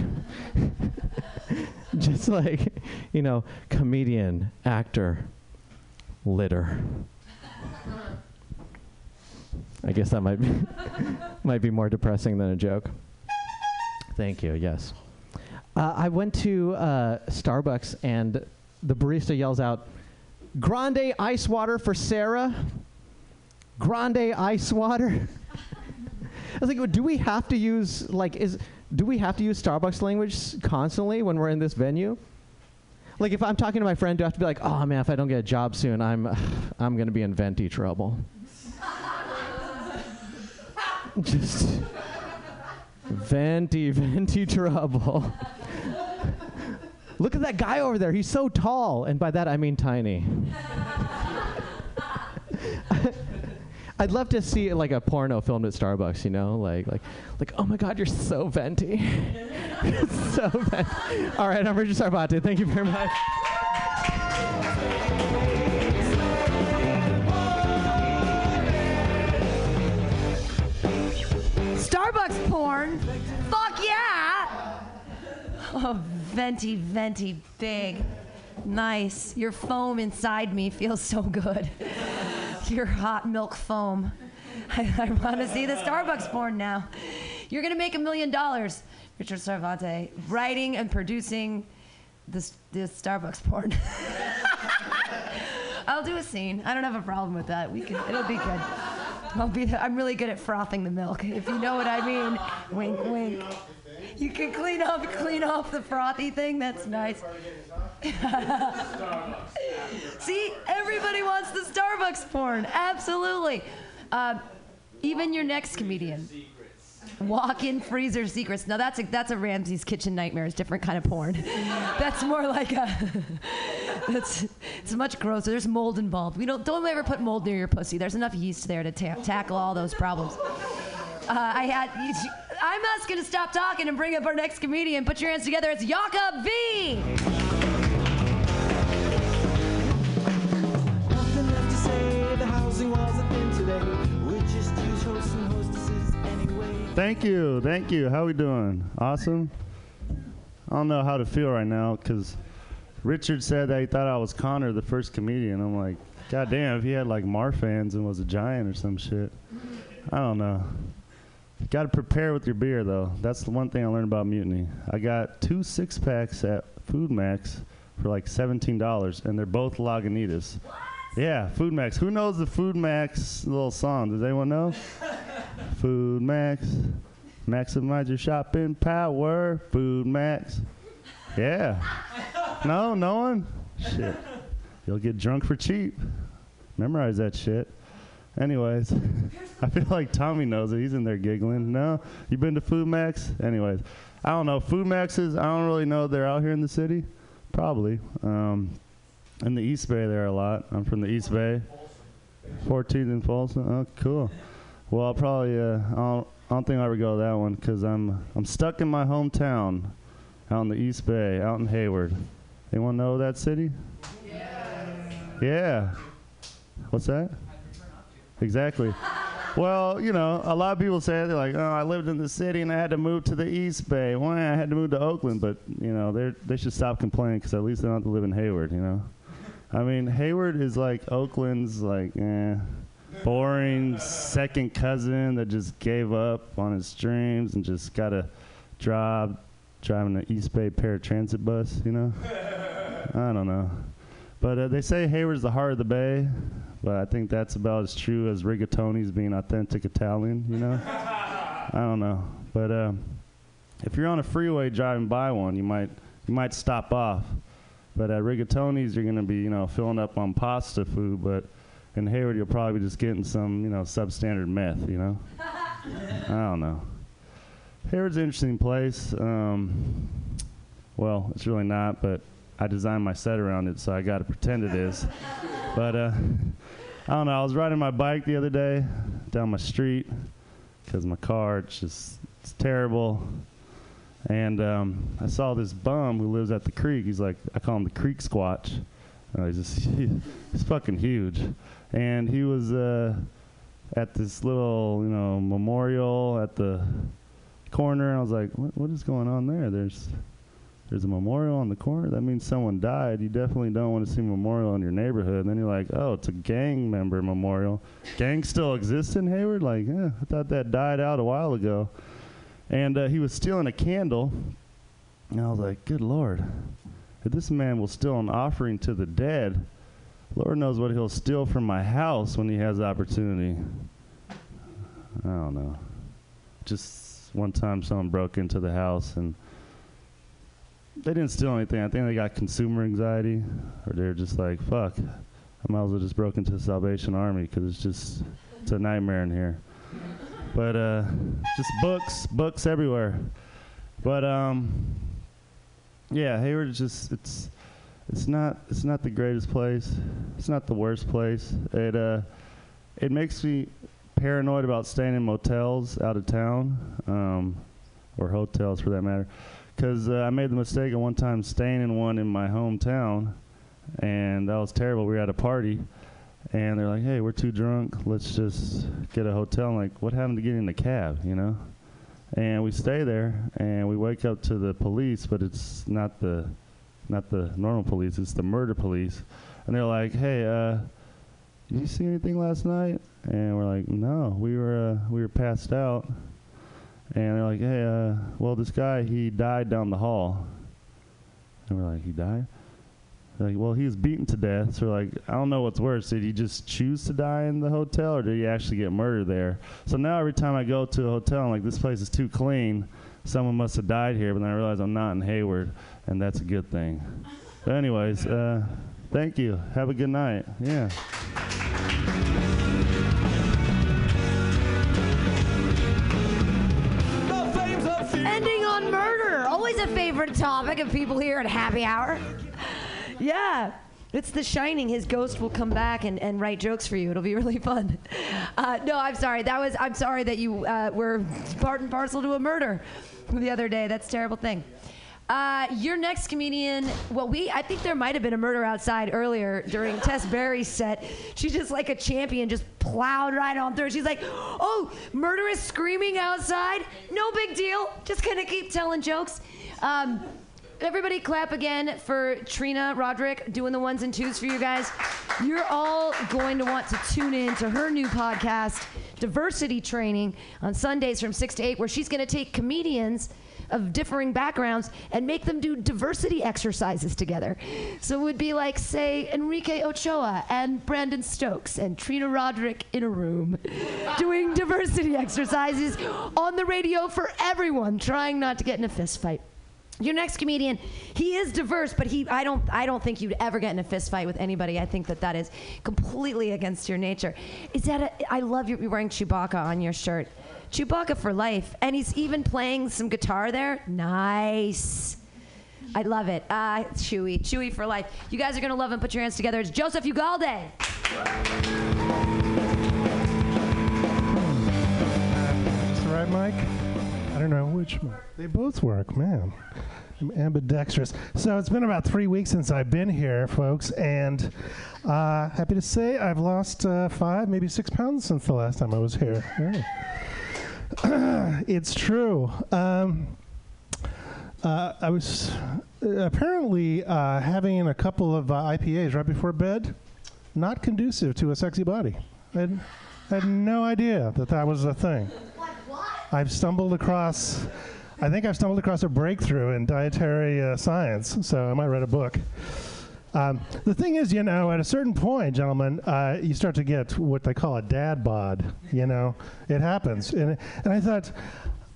Just like, you know, comedian, actor, litter. I guess that might be might be more depressing than a joke. Thank you. Yes. Uh, I went to uh, Starbucks and the barista yells out, "Grande ice water for Sarah." Grande ice water. I was like, well, do we have to use like is do we have to use Starbucks language constantly when we're in this venue? Like if I'm talking to my friend, do I have to be like, oh man, if I don't get a job soon, I'm I'm gonna be in venti trouble. Just venti, venti trouble. Look at that guy over there. He's so tall, and by that I mean tiny. I'd love to see like a porno filmed at Starbucks, you know, like like like oh my god, you're so venti. So venti. All right, I'm Richard Sarvate. Thank you very much. Starbucks porn. Fuck yeah. Oh, venti, venti, big. Nice. Your foam inside me feels so good. Your hot milk foam. I, I want to see the Starbucks porn now. You're going to make a million dollars, Richard Sarvate, writing and producing this, this Starbucks porn. I'll do a scene. I don't have a problem with that. We can. It'll be good. I'll be. I'm really good at frothing the milk, if you know what I mean. Wink, wink. You can clean up, clean off the frothy thing. That's nice. See, everybody wants the Starbucks porn. Absolutely. Uh, even your next comedian. Walk-in freezer secrets. Now that's a that's a Ramsay's Kitchen nightmare. Nightmares, different kind of porn. that's more like a. That's it's much grosser. There's mold involved. We don't don't ever put mold near your pussy. There's enough yeast there to ta- tackle all those problems. Uh, I had. I'm just gonna stop talking and bring up our next comedian. Put your hands together. It's Yaka V. Nothing left to say. The housing wasn't in today. We just use hosts and hostesses anyway. Thank you, thank you. How we doing? Awesome. I don't know how to feel right now because Richard said that he thought I was Connor, the first comedian. I'm like, God damn, if he had like Marfans and was a giant or some shit. I don't know. Got to prepare with your beer though. That's the one thing I learned about Mutiny. I got two six packs at Food Max for like seventeen dollars, and they're both Lagunitas. Yeah, Food Max. Who knows the Food Max little song? Does anyone know? Food Max. Maximize your shopping power. Food Max. Yeah. No, no one? Shit. You'll get drunk for cheap. Memorize that shit. Anyways, I feel like Tommy knows it. He's in there giggling. No? You been to Food Max? Anyways, I don't know. Food Maxes, I don't really know. They're out here in the city? Probably. Um, in the East Bay, there are a lot. I'm from the East Bay. 14th and Folsom. Oh, cool. Well, I'll probably. Uh, I don't, I don't think I'll ever go to that one because I'm I'm stuck in my hometown, out in the East Bay, out in Hayward. Anyone know that city? Yeah. Yeah. What's that? Exactly. well, you know, a lot of people say they're like, "Oh, I lived in the city and I had to move to the East Bay. Why I had to move to Oakland?" But you know, they they should stop complaining because at least they don't have to live in Hayward. You know, I mean, Hayward is like Oakland's like, eh, boring second cousin that just gave up on his dreams and just got a job driving an East Bay paratransit bus. You know, I don't know. But uh, they say Hayward's the heart of the Bay, but I think that's about as true as rigatoni's being authentic Italian, you know? I don't know. But uh, if you're on a freeway driving by one, you might you might stop off. But at rigatoni's, you're going to be, you know, filling up on pasta food, but in Hayward, you'll probably be just getting some, you know, substandard meth, you know? I don't know. Hayward's an interesting place. Um, well, it's really not, but I designed my set around it, so I got to pretend it is. But uh, I don't know. I was riding my bike the other day down my street because my car it's just it's terrible. And um, I saw this bum who lives at the creek. He's like I call him the creek squatch. Uh, he's just he's fucking huge, and he was uh, at this little you know memorial at the corner. And I was like, what, what is going on there? There's there's a memorial on the corner. That means someone died. You definitely don't want to see a memorial in your neighborhood. And then you're like, oh, it's a gang member memorial. Gangs still exist in Hayward? Like, yeah, I thought that died out a while ago. And uh, he was stealing a candle. And I was like, good Lord, if this man will steal an offering to the dead, Lord knows what he'll steal from my house when he has the opportunity. I don't know. Just one time someone broke into the house and they didn't steal anything. I think they got consumer anxiety, or they're just like, "Fuck, I might as well just broke into the Salvation Army because it's just it's a nightmare in here." But uh, just books, books everywhere. But um, yeah, Hayward just it's it's not it's not the greatest place. It's not the worst place. It uh, it makes me paranoid about staying in motels out of town, um, or hotels for that matter because uh, I made the mistake of one time staying in one in my hometown, and that was terrible. We were at a party, and they're like, "Hey, we're too drunk. Let's just get a hotel." I'm like, what happened to getting a cab? You know? And we stay there, and we wake up to the police, but it's not the not the normal police. It's the murder police, and they're like, "Hey, uh, did you see anything last night?" And we're like, "No, we were uh, we were passed out." And they're like, hey, uh, well, this guy, he died down the hall. And we're like, he died? They're like, well, he was beaten to death. So we're like, I don't know what's worse. Did he just choose to die in the hotel or did he actually get murdered there? So now every time I go to a hotel, I'm like, this place is too clean. Someone must have died here. But then I realize I'm not in Hayward, and that's a good thing. But, anyways, uh, thank you. Have a good night. Yeah. A favorite topic of people here at Happy Hour. Yeah. It's The Shining. His ghost will come back and, and write jokes for you. It'll be really fun. Uh, no, I'm sorry. That was. I'm sorry that you uh, were part and parcel to a murder the other day. That's a terrible thing. Uh, your next comedian. Well, we. I think there might have been a murder outside earlier during Tess Barry's set. She's just like a champion, just plowed right on through. She's like, "Oh, murder is screaming outside. No big deal. Just gonna keep telling jokes." Um, Everybody clap again for Trina Roderick doing the ones and twos for you guys. You're all going to want to tune in to her new podcast, Diversity Training, on Sundays from 6 to 8, where she's going to take comedians of differing backgrounds and make them do diversity exercises together. So it would be like, say, Enrique Ochoa and Brandon Stokes and Trina Roderick in a room doing diversity exercises on the radio for everyone, trying not to get in a fist fight. Your next comedian, he is diverse, but he I don't I don't think you'd ever get in a fist fight with anybody. I think that that is completely against your nature. Is that a, I love you wearing Chewbacca on your shirt. Chewbacca for life, and he's even playing some guitar there. Nice. I love it. Uh, Chewy, Chewy for life. You guys are gonna love him. Put your hands together. It's Joseph Ugalde. Right mic? I don't know which mic. They both work, man. I'm ambidextrous. So it's been about three weeks since I've been here, folks, and uh, happy to say I've lost uh, five, maybe six pounds since the last time I was here. Yeah. it's true. Um, uh, I was apparently uh, having a couple of uh, IPAs right before bed, not conducive to a sexy body. I had, I had no idea that that was a thing. I've stumbled across, I think I've stumbled across a breakthrough in dietary uh, science, so I might write a book. Um, the thing is, you know, at a certain point, gentlemen, uh, you start to get what they call a dad bod. You know, it happens, and and I thought,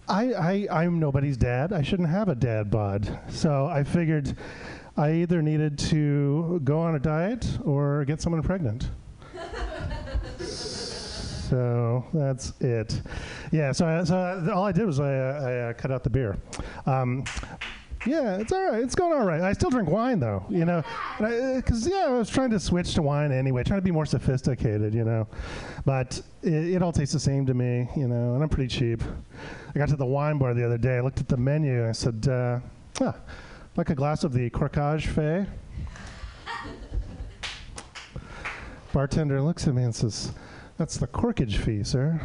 I, I I'm nobody's dad. I shouldn't have a dad bod. So I figured, I either needed to go on a diet or get someone pregnant. So that's it. Yeah. So, I, so I, all I did was I, I uh, cut out the beer. Um, yeah, it's all right. It's going all right. I still drink wine though, you know, because yeah, I was trying to switch to wine anyway, trying to be more sophisticated, you know, but it, it all tastes the same to me, you know, and I'm pretty cheap. I got to the wine bar the other day. I looked at the menu. and I said, uh, ah, like a glass of the Corkage Fay. Bartender looks at me and says, "That's the corkage fee, sir."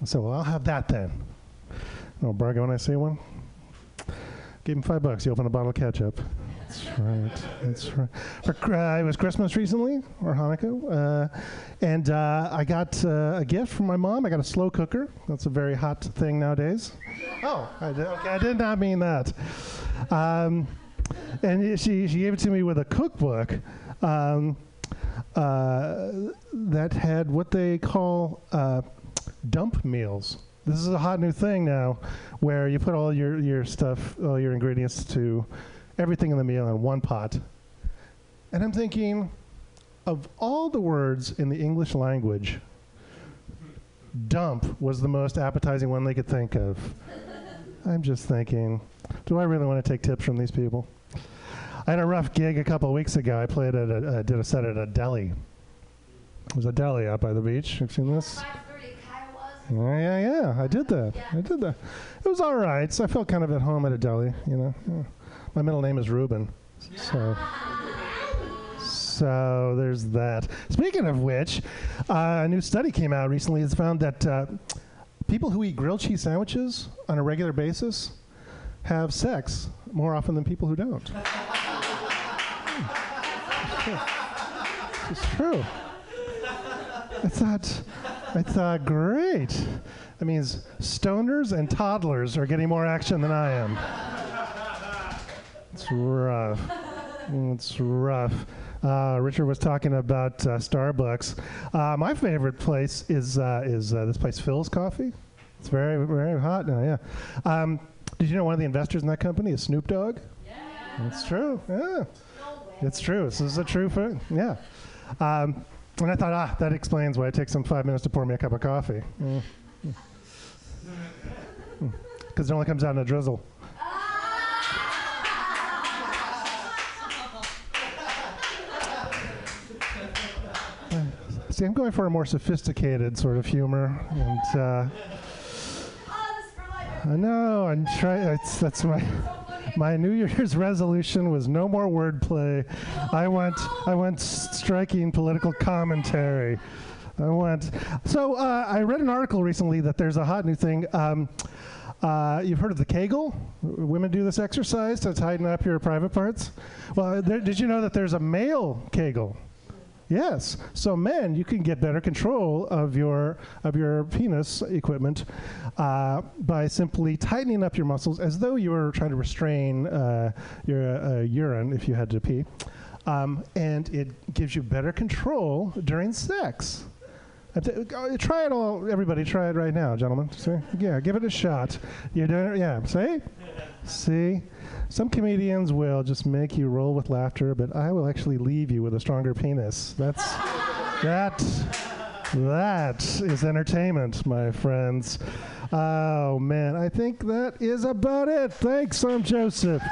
I said, "Well, I'll have that then." No bargain when I see one. Gave him five bucks. He opened a bottle of ketchup. That's right. That's right. For, uh, it was Christmas recently, or Hanukkah, uh, and uh, I got uh, a gift from my mom. I got a slow cooker. That's a very hot thing nowadays. Oh, I did, okay. I did not mean that. Um, and she she gave it to me with a cookbook. Um, uh, that had what they call uh, dump meals. This is a hot new thing now, where you put all your, your stuff, all your ingredients to everything in the meal in one pot. And I'm thinking, of all the words in the English language, dump was the most appetizing one they could think of. I'm just thinking, do I really want to take tips from these people? I had a rough gig a couple weeks ago. I played at a, uh, did a set at a deli. It was a deli out by the beach. You've seen this? Yeah, yeah, yeah. I did that. I did that. It was all right. So I felt kind of at home at a deli. You know, Yeah. my middle name is Ruben, so. So there's that. Speaking of which, uh, a new study came out recently. It's found that uh, people who eat grilled cheese sandwiches on a regular basis have sex more often than people who don't. It's true. I thought, I thought, great. That means stoners and toddlers are getting more action than I am. It's rough. It's rough. Uh, Richard was talking about uh, Starbucks. Uh, my favorite place is uh, is uh, this place, Philz Coffee. It's very very hot now. Yeah. Um, did you know one of the investors in that company is Snoop Dogg? Yeah. It's true. Yeah. It's true. This is a true thing. Yeah. Um, and I thought, ah, that explains why it takes them five minutes to pour me a cup of coffee. Because it only comes out in a drizzle. See, I'm going for a more sophisticated sort of humor, and uh, I know I'm trying. That's my my New Year's resolution was no more wordplay. I want I want striking political commentary. I want. So uh, I read an article recently that there's a hot new thing. Um, uh, you've heard of the Kegel? Women do this exercise to tighten up your private parts. Well, there, did you know that there's a male Kegel? Yes. So men, you can get better control of your of your penis equipment uh, by simply tightening up your muscles as though you were trying to restrain uh, your uh, urine if you had to pee, um, and it gives you better control during sex. Th- Try it all, everybody. Try it right now, gentlemen. See? Yeah, give it a shot. You're doing it. Yeah. See? See? Some comedians will just make you roll with laughter, but I will actually leave you with a stronger penis. That's that. That is entertainment, my friends. Oh man, I think that is about it. Thanks, I'm Joseph.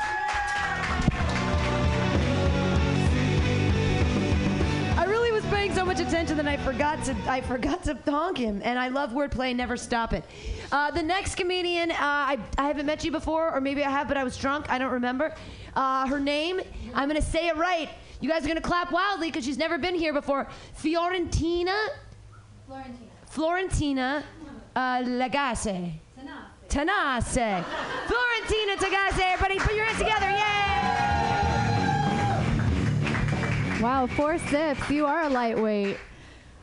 I really was paying so much attention that I forgot forgot to I forgot to honk him, and I love wordplay. Never stop it. Uh, the next comedian, uh, I I haven't met you before, or maybe I have, but I was drunk. I don't remember. Uh, her name, I'm gonna say it right. You guys are gonna clap wildly because she's never been here before. Fiorentina. Florentina. Florentina uh, Lagasse. Tenace. Florentina Tagasse. Everybody put your hands together. Yay! Wow, four sips. You are a lightweight.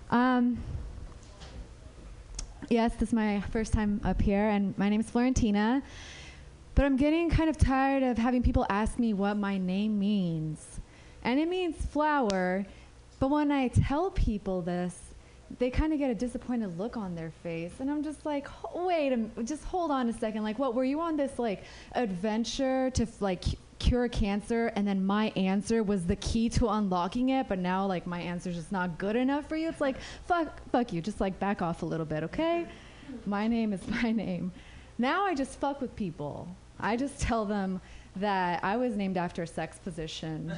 Um, yes, this is my first time up here, and my name is Florentina. But I'm getting kind of tired of having people ask me what my name means. And it means flower, but when I tell people this, they kind of get a disappointed look on their face. And I'm just like, wait, a m- just hold on a second. Like, what, were you on this, like, adventure to, f- like, cure cancer, and then my answer was the key to unlocking it, but now, like, my answer's just not good enough for you? It's like, fuck, fuck you. Just, like, back off a little bit, okay? My name is my name. Now I just fuck with people. I just tell them that I was named after a sex position.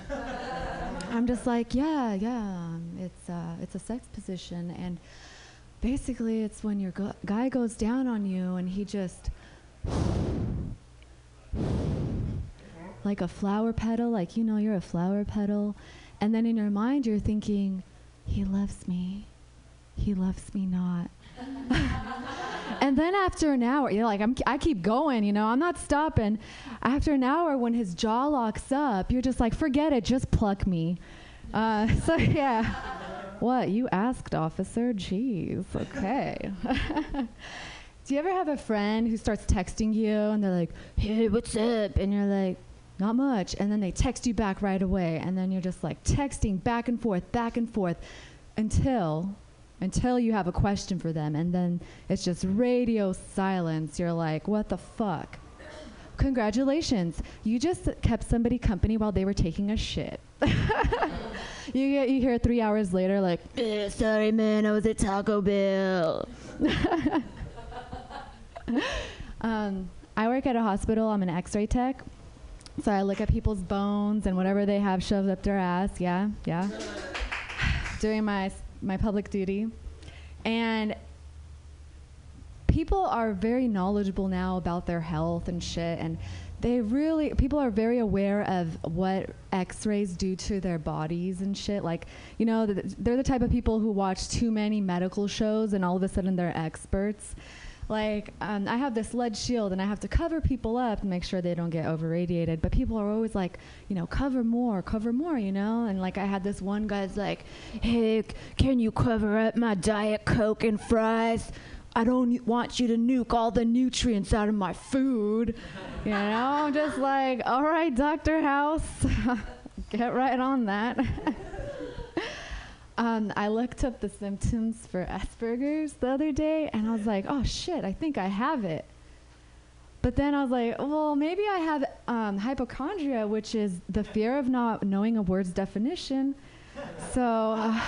I'm just like, yeah, yeah, um, it's uh, it's a sex position, and basically, it's when your gu- guy goes down on you, and he just like a flower petal, like you know, you're a flower petal, and then in your mind, you're thinking, he loves me, he loves me not. and then after an hour, you're like, I'm, I keep going, you know, I'm not stopping. After an hour, when his jaw locks up, you're just like, forget it, just pluck me. Uh, so yeah. What you asked, officer? Jeez. Okay. Do you ever have a friend who starts texting you and they're like, "Hey, what's up?" and you're like, "Not much," and then they text you back right away, and then you're just like texting back and forth, back and forth, until until you have a question for them, and then it's just radio silence. You're like, "What the fuck?" Congratulations, you just kept somebody company while they were taking a shit. you get you hear three hours later like, "Eh, sorry man, I was at Taco Bell. um, I work at a hospital. I'm an X-ray tech, so I look at people's bones and whatever they have shoved up their ass. Yeah, yeah. Doing my my public duty, and people are very knowledgeable now about their health and shit and they really people are very aware of what x-rays do to their bodies and shit like you know th- they're the type of people who watch too many medical shows and all of a sudden they're experts like um, i have this lead shield and i have to cover people up and make sure they don't get over radiated but people are always like you know cover more cover more you know and like i had this one guy's like hey can you cover up my diet coke and fries I don't want you to nuke all the nutrients out of my food. You know, I'm just like, all right, Dr. House, get right on that. um, I looked up the symptoms for Asperger's the other day and I was like, oh shit, I think I have it. But then I was like, well, maybe I have um, hypochondria, which is the fear of not knowing a word's definition. So uh,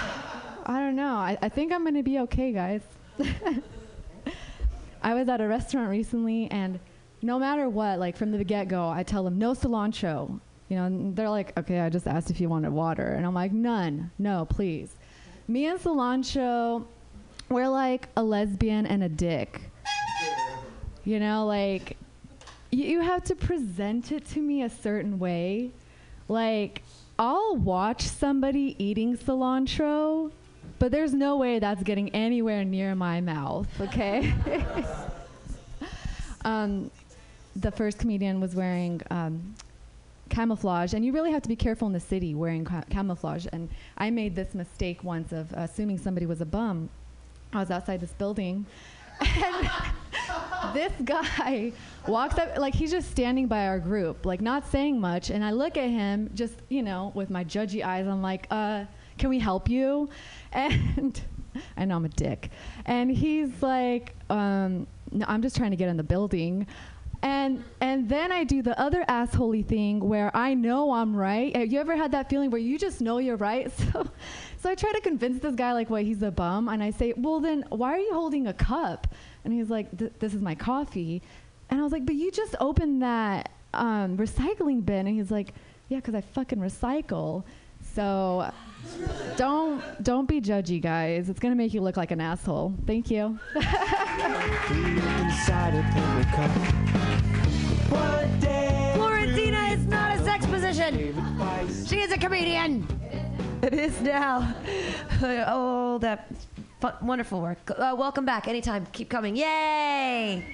I don't know. I, I think I'm going to be okay, guys. I was at a restaurant recently, and no matter what, like from the get go, I tell them no cilantro. You know, and they're like, okay, I just asked if you wanted water. And I'm like, none. No, please. Me and cilantro, we're like a lesbian and a dick. You know, like, y- you have to present it to me a certain way. Like, I'll watch somebody eating cilantro, but there's no way that's getting anywhere near my mouth, okay? um, the first comedian was wearing um, camouflage, and you really have to be careful in the city wearing ca- camouflage. And I made this mistake once of assuming somebody was a bum. I was outside this building, and this guy walks up, like he's just standing by our group, like not saying much. And I look at him, just you know, with my judgy eyes. I'm like, uh, "Can we help you?" And I know I'm a dick. And he's like, um, "No, I'm just trying to get in the building." And and then I do the other assholey thing where I know I'm right. Have you ever had that feeling where you just know you're right? So so I try to convince this guy like what he's a bum and I say, "Well then why are you holding a cup?" And he's like, "This is my coffee." And I was like, "But you just opened that um, recycling bin." And he's like, "Yeah, cuz I fucking recycle." So don't don't be judgy, guys. It's gonna make you look like an asshole. Thank you. Florentina is not a sex position. She is a comedian. It is now. Oh, that fun, wonderful work. Uh, welcome back. Anytime. Keep coming. Yay!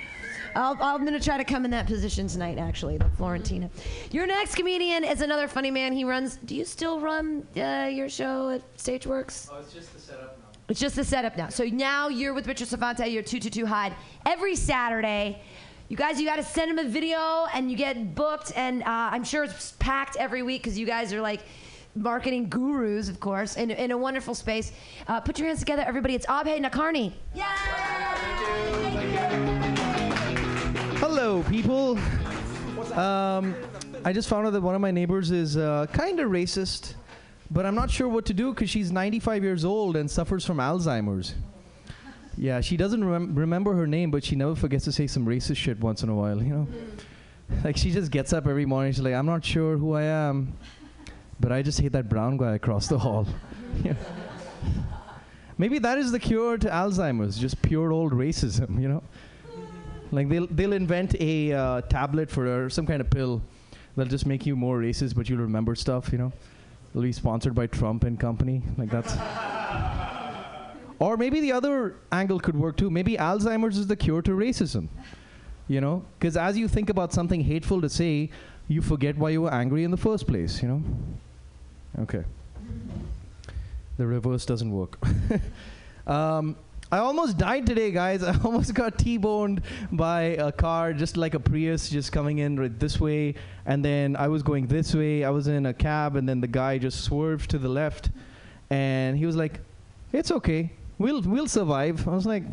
I'll, I'm going to try to come in that position tonight, actually, the Florentina. Your next comedian is another funny man. He runs. Do you still run uh, your show at Stageworks? Oh, it's just the setup now. It's just the setup now. So now you're with Richard Sarvate, you're 222 Hyde every Saturday. You guys, you got to send him a video and you get booked. And uh, I'm sure it's packed every week because you guys are like marketing gurus, of course, in, in a wonderful space. Uh, put your hands together, everybody. It's Abhay Nadkarni. Hello, people. Um, I just found out that one of my neighbors is uh, kind of racist, but I'm not sure what to do because she's 95 years old and suffers from Alzheimer's. Yeah, she doesn't remem- remember her name, but she never forgets to say some racist shit once in a while, you know? like, she just gets up every morning, she's like, I'm not sure who I am, but I just hate that brown guy across the hall. Maybe that is the cure to Alzheimer's, just pure old racism, you know? Like they'll they'll invent a uh, tablet for her, some kind of pill that'll just make you more racist, but you'll remember stuff. You know, it'll be sponsored by Trump and company. Like that's. or maybe the other angle could work too. Maybe Alzheimer's is the cure to racism. You know, because as you think about something hateful to say, you forget why you were angry in the first place. You know. Okay. The reverse doesn't work. um, I almost died today, guys. I almost got T-boned by a car, just like a Prius, just coming in right this way, and then I was going this way. I was in a cab, and then the guy just swerved to the left, and he was like, "It's okay, we'll we'll survive." I was like,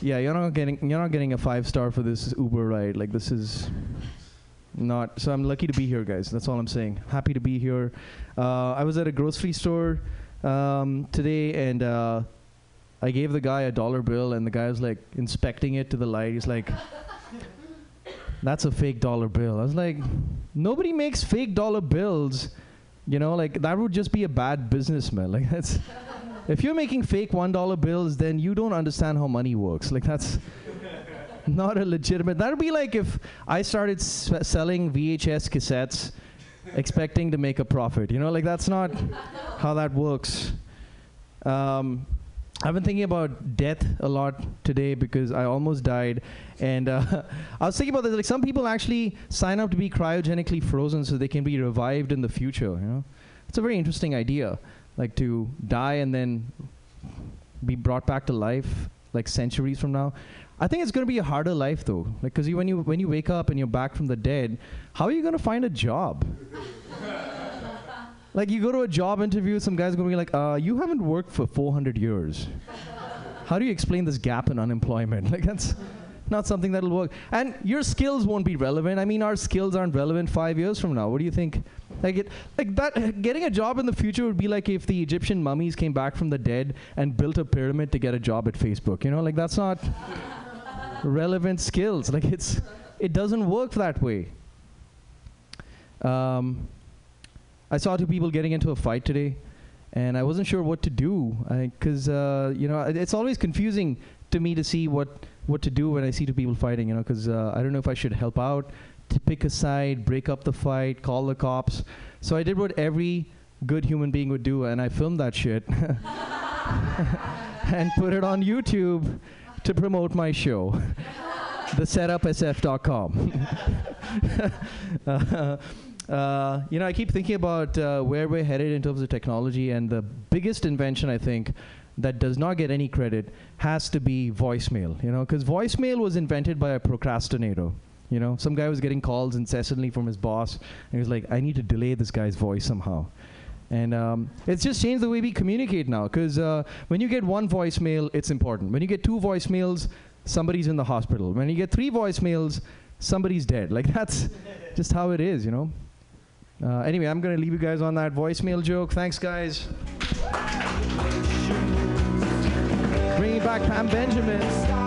"Yeah, you're not getting you're not getting a five star for this Uber ride. Like this is." Not so. I'm lucky to be here, guys. That's all I'm saying. Happy to be here. Uh, I was at a grocery store um, today, and uh, I gave the guy a dollar bill, and the guy was like inspecting it to the light. He's like, "That's a fake dollar bill." I was like, "Nobody makes fake dollar bills." You know, like that would just be a bad businessman. Like that's, if you're making fake one dollar bills, then you don't understand how money works. Like that's not a legitimate. That would be like if I started s- selling VHS cassettes, expecting to make a profit. You know, like that's not how that works. Um, I've been thinking about death a lot today because I almost died, and uh, I was thinking about this. Like some people actually sign up to be cryogenically frozen so they can be revived in the future. You know, it's a very interesting idea, like to die and then be brought back to life like centuries from now. I think it's going to be a harder life though, like because you, when you when you wake up and you're back from the dead, how are you going to find a job? like you go to a job interview, some guy's going to be like, uh, "You haven't worked for 400 years. How do you explain this gap in unemployment?" Like that's not something that'll work. And your skills won't be relevant. I mean, our skills aren't relevant five years from now. What do you think? Like it, like that. Getting a job in the future would be like if the Egyptian mummies came back from the dead and built a pyramid to get a job at Facebook. You know, like that's not relevant skills. Like it's, it doesn't work that way. Um, I saw two people getting into a fight today, and I wasn't sure what to do because uh, you know it's always confusing to me to see what what to do when I see two people fighting. You know, because uh, I don't know if I should help out, to pick a side, break up the fight, call the cops. So I did what every good human being would do, and I filmed that shit and put it on YouTube to promote my show. thesetupsf.com. uh, uh, you know, I keep thinking about uh, where we're headed in terms of technology, and the biggest invention I think that does not get any credit has to be voicemail. You know, because voicemail was invented by a procrastinator. You know, some guy was getting calls incessantly from his boss, and he was like, "I need to delay this guy's voice somehow." And um, it's just changed the way we communicate now. Because uh, when you get one voicemail, it's important. When you get two voicemails, somebody's in the hospital. When you get three voicemails, somebody's dead. Like that's just how it is, you know. Uh, anyway, I'm gonna leave you guys on that voicemail joke. Thanks, guys. Bringing back Pam Benjamin.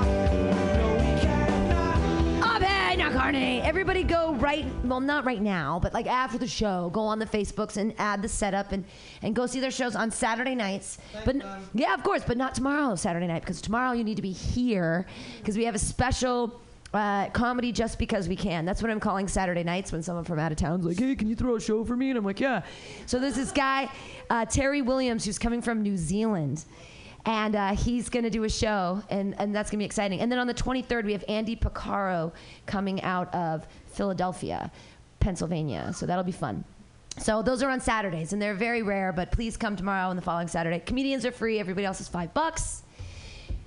Barney. Everybody go right, well, not right now, but like after the show, go on the Facebooks and add the setup and, and go see their shows on Saturday nights. but yeah, of course, but not tomorrow, Saturday night, because tomorrow you need to be here because we have a special. Uh, comedy just because we can. That's what I'm calling Saturday nights when someone from out of town's like, hey, can you throw a show for me? And I'm like, yeah. So there's this guy, uh, Terry Williams, who's coming from New Zealand and uh, he's going to do a show, and, and that's going to be exciting. And then on the 23rd, we have Andy Picaro coming out of Philadelphia, Pennsylvania. So that'll be fun. So those are on Saturdays, and they're very rare, but please come tomorrow and the following Saturday. Comedians are free, everybody else is five bucks.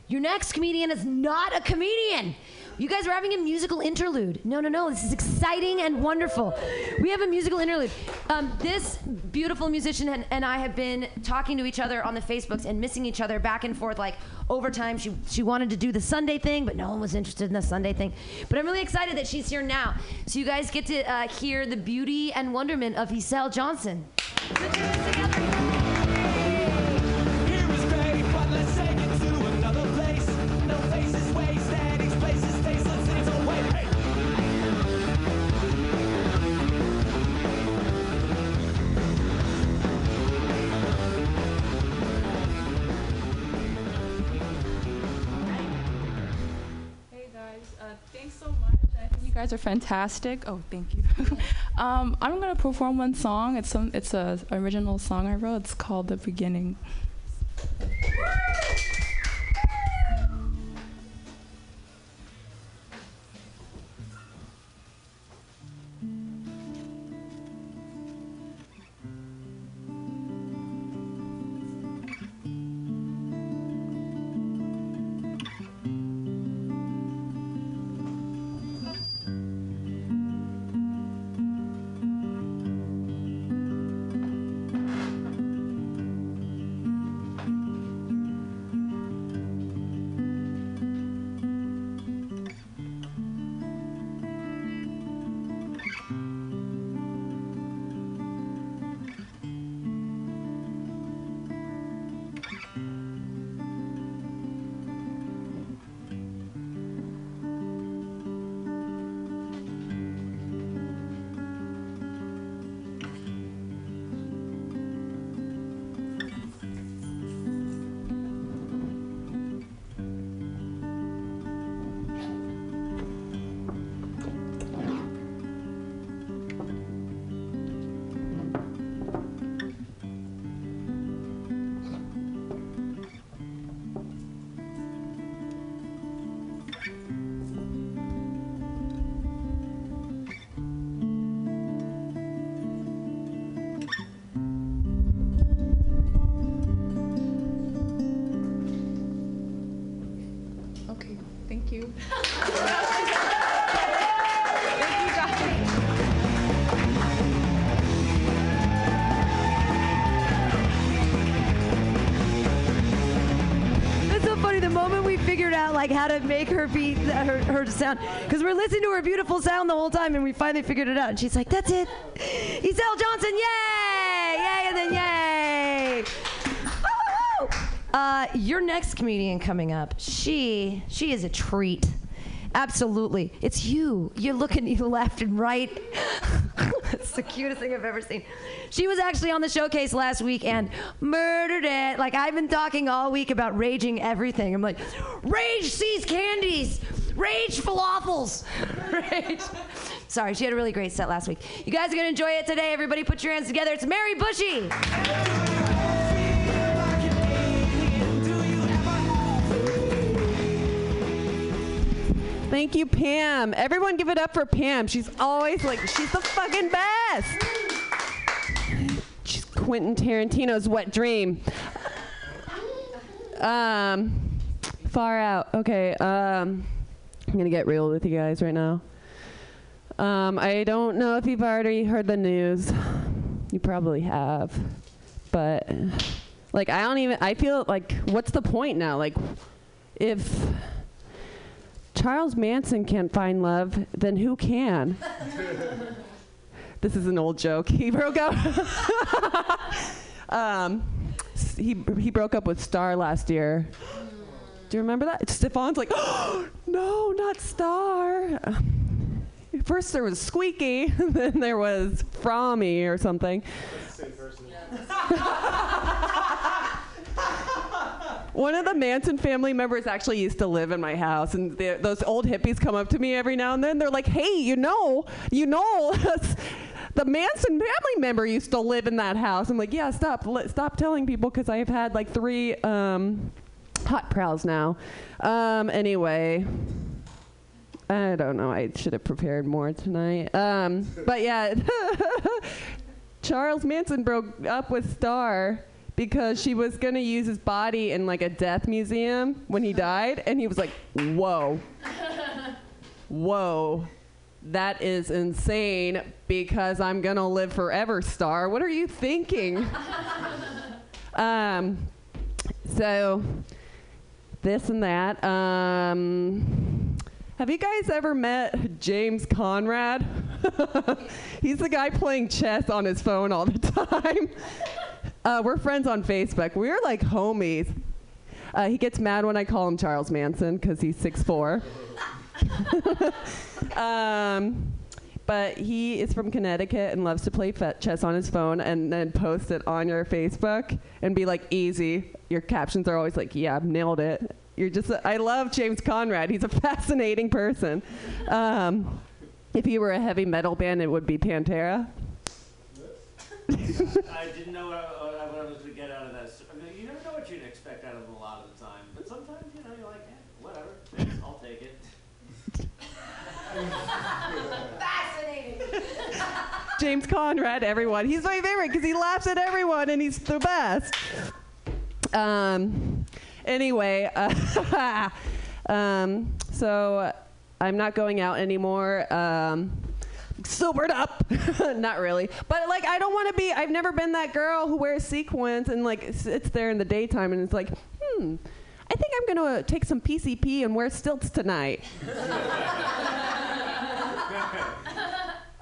Your next comedian is not a comedian. You guys are having a musical interlude. No, no, no. This is exciting and wonderful. We have a musical interlude. Um, this beautiful musician and, and I have been talking to each other on the Facebooks and missing each other back and forth like over time. She, she wanted to do the Sunday thing, but no one was interested in the Sunday thing. But I'm really excited that she's here now. So you guys get to uh, hear the beauty and wonderment of Isel Johnson. Guys are fantastic. Oh, thank you. um, I'm gonna perform one song. It's some. It's a original song I wrote. It's called "The Beginning." Like how to make her beat her, her sound, because we're listening to her beautiful sound the whole time, and we finally figured it out. And she's like, "That's it, Isel Johnson, yay, yay, and then yay." Uh, your next comedian coming up, she she is a treat. Absolutely, it's you. You're looking left and right. it's the cutest thing I've ever seen. She was actually on the showcase last week and murdered it. Like I've been talking all week about raging everything. I'm like, rage See's Candies, rage falafels, rage. Sorry, she had a really great set last week. You guys are gonna enjoy it today. Everybody, put your hands together. It's Mary Bushy. Thank you, Pam. Everyone give it up for Pam. She's always like, she's the fucking best. Quentin Tarantino's wet dream. Um, far out. Okay. Um, I'm gonna get real with you guys right now. Um, I don't know if you've already heard the news. You probably have, but like I don't even. I feel like what's the point now? Like, if Charles Manson can't find love, then who can? this is an old joke. He broke up. um, he he broke up with Star last year. Do you remember that? Stefan's like, oh, no, not Star. first there was Squeaky, then there was Frommy or something. One of the Manson family members actually used to live in my house, and those old hippies come up to me every now and then. They're like, "Hey, you know, you know, the Manson family member used to live in that house." I'm like, "Yeah, stop, stop telling people because I've had like three um, hot prowls now." Um, anyway, I don't know. I should have prepared more tonight. Um, but yeah, Charles Manson broke up with Star because she was going to use his body in like a death museum when he died. And he was like, whoa, whoa. That is insane because I'm gonna live forever, Star. What are you thinking? um, so, this and that. Um, have you guys ever met James Conrad? He's the guy playing chess on his phone all the time. Uh, we're friends on Facebook. We're like homies. Uh, he gets mad when I call him Charles Manson because he's 6'4. um, but he is from Connecticut and loves to play chess on his phone and then post it on your Facebook and be like, easy. Your captions are always like, yeah, I've nailed it. You're just, I love James Conrad. He's a fascinating person. Um, if he were a heavy metal band, it would be Pantera. I didn't know what I was going to get out of that. s- I mean, you never know what you'd expect out of them a lot of the time. But sometimes, you know, you're like, eh, whatever. Thanks, I'll take it. Fascinating. James Conrad, everyone. He's my favorite because he laughs at everyone and he's the best. Um, anyway, uh, um, so I'm not going out anymore. Um, sobered up not really but like i don't want to be i've never been that girl who wears sequins and like sits there in the daytime and it's like hmm i think i'm gonna take some pcp and wear stilts tonight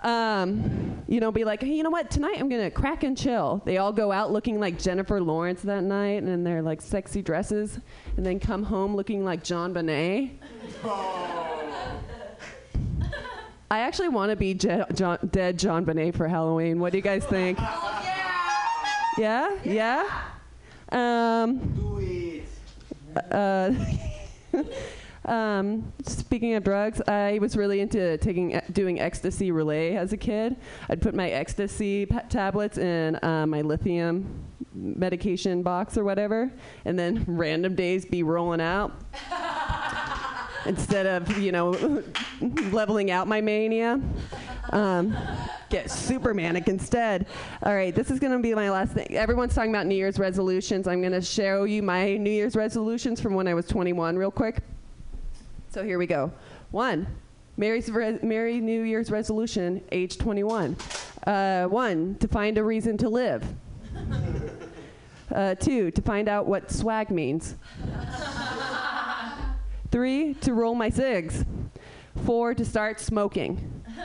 um, you know, be like, hey, you know what? Tonight I'm gonna crack and chill. They all go out looking like Jennifer Lawrence that night, and in their like sexy dresses, and then come home looking like JonBenét. I actually want to be Je- John, dead JonBenét for Halloween. What do you guys think? yeah, yeah. Um, Do it. Uh, um, speaking of drugs, I was really into taking e, doing ecstasy relay as a kid. I'd put my ecstasy pa- tablets in uh, my lithium medication box or whatever, and then random days be rolling out instead of you know leveling out my mania. Um, get super manic instead. All right, this is going to be my last thing. Everyone's talking about New Year's resolutions. I'm going to show you my New Year's resolutions from when I was 21, real quick. So here we go. One, Mary's re- Merry New Year's resolution, age 21. Uh, one, to find a reason to live. Uh, two, to find out what swag means. Three, to roll my cigs. Four, to start smoking.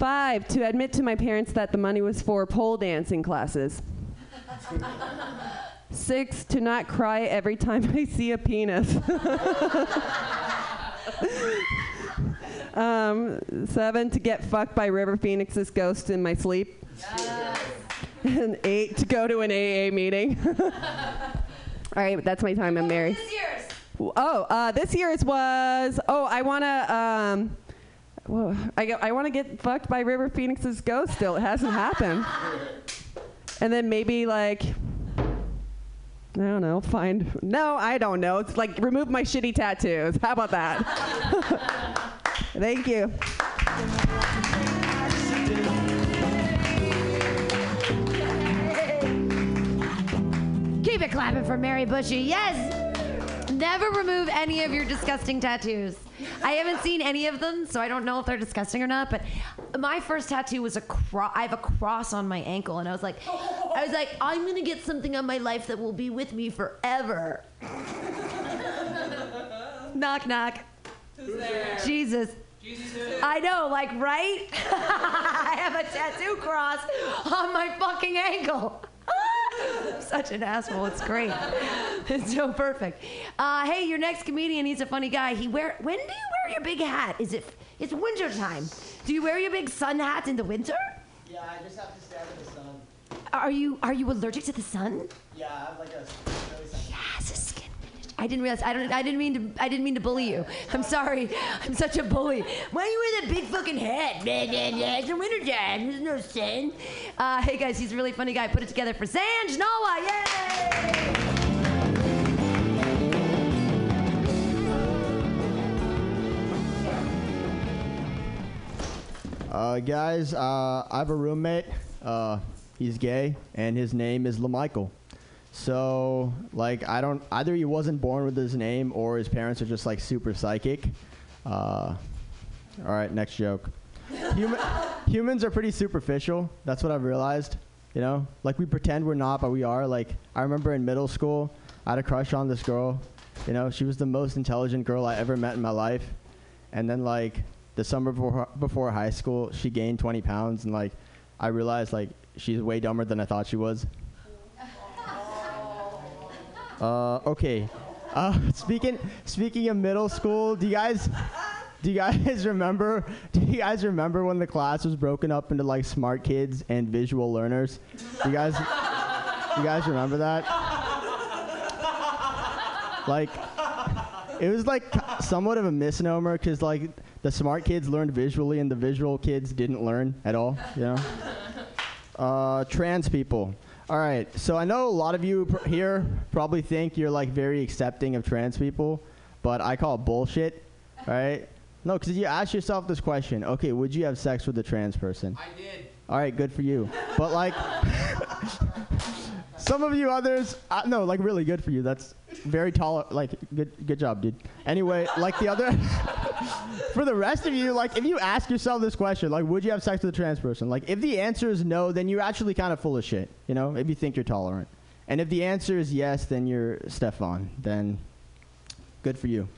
Five, to admit to my parents that the money was for pole dancing classes. Six, to not cry every time I see a penis. um, seven, to get fucked by River Phoenix's ghost in my sleep. and eight, to go to an AA meeting. All right, that's my time. I'm Mary. Oh, uh, this year's was. Oh, I wanna. Um, whoa, I, I want to get fucked by River Phoenix's ghost. Still, it hasn't happened. And then maybe like. I don't know. Find. No, I don't know. It's like remove my shitty tattoos. How about that? Thank you. Keep it clapping for Mary Bushy. Yes. Never remove any of your disgusting tattoos. I haven't seen any of them, so I don't know if they're disgusting or not. But my first tattoo was a cross. I have a cross on my ankle, and I was like, I was like, I'm gonna get something on my life that will be with me forever. knock knock. Who's there? Jesus. I know, like, right? I have a tattoo cross on my fucking ankle. Such an asshole. It's great. It's so perfect. Uh, hey, your next comedian, he's a funny guy. He wear when do you wear your big hat? Is it It's winter time. Do you wear your big sun hat in the winter? Yeah, I just have to stand in the sun. Are you are you allergic to the sun? Yeah, I have like a really Yes, a skin condition. I didn't realize. I don't. I didn't mean to. I didn't mean to bully you. I'm sorry. I'm such a bully. Why do you wear that big fucking hat? Blah, blah, blah. It's the winter time. There's no sun. Uh, hey guys, he's a really funny guy. Put it together for Sanj Noah. Yay! Uh, guys, uh, I have a roommate. Uh, he's gay, and his name is LaMichael. So, like, I don't either he wasn't born with his name, or his parents are just like super psychic. Uh, all right, next joke. Human, humans are pretty superficial. That's what I've realized. You know, like we pretend we're not, but we are. Like, I remember in middle school, I had a crush on this girl. You know, she was the most intelligent girl I ever met in my life. And then, like, the summer before, before high school, she gained 20 pounds, and like, I realized like she's way dumber than I thought she was. Uh, okay. Uh, speaking speaking of middle school, do you guys do you guys remember? Do you guys remember when the class was broken up into like smart kids and visual learners? You guys, you guys remember that? Like, it was like somewhat of a misnomer because like the smart kids learned visually and the visual kids didn't learn at all. You know. Uh, trans people. All right, so I know a lot of you pr- here probably think you're like very accepting of trans people, but I call it bullshit. All right? No, because you ask yourself this question: Okay, would you have sex with a trans person? I did. All right, good for you. But like, some of you others, uh, no, like really good for you. That's very tall. Like, good, good job, dude. Anyway, like the other, for the rest of you, like if you ask yourself this question, like, would you have sex with a trans person? Like, if the answer is no, then you're actually kind of full of shit. You know, if you think you're tolerant. And if the answer is yes, then you're Stefan. Then, good for you.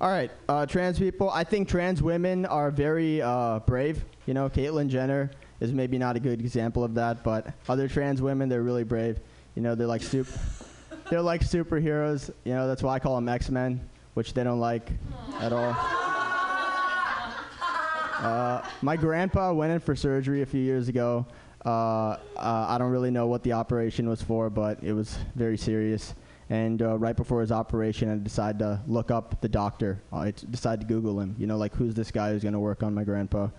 All right, uh, trans people. I think trans women are very uh, brave. You know, Caitlyn Jenner is maybe not a good example of that, but other trans women, they're really brave. You know, they're like super, they're like superheroes. You know, that's why I call them X-Men, which they don't like at all. Uh, my grandpa went in for surgery a few years ago. Uh, uh, I don't really know what the operation was for, but it was very serious. And uh, right before his operation, I decided to look up the doctor. I t- decided to Google him. You know, like who's this guy who's going to work on my grandpa?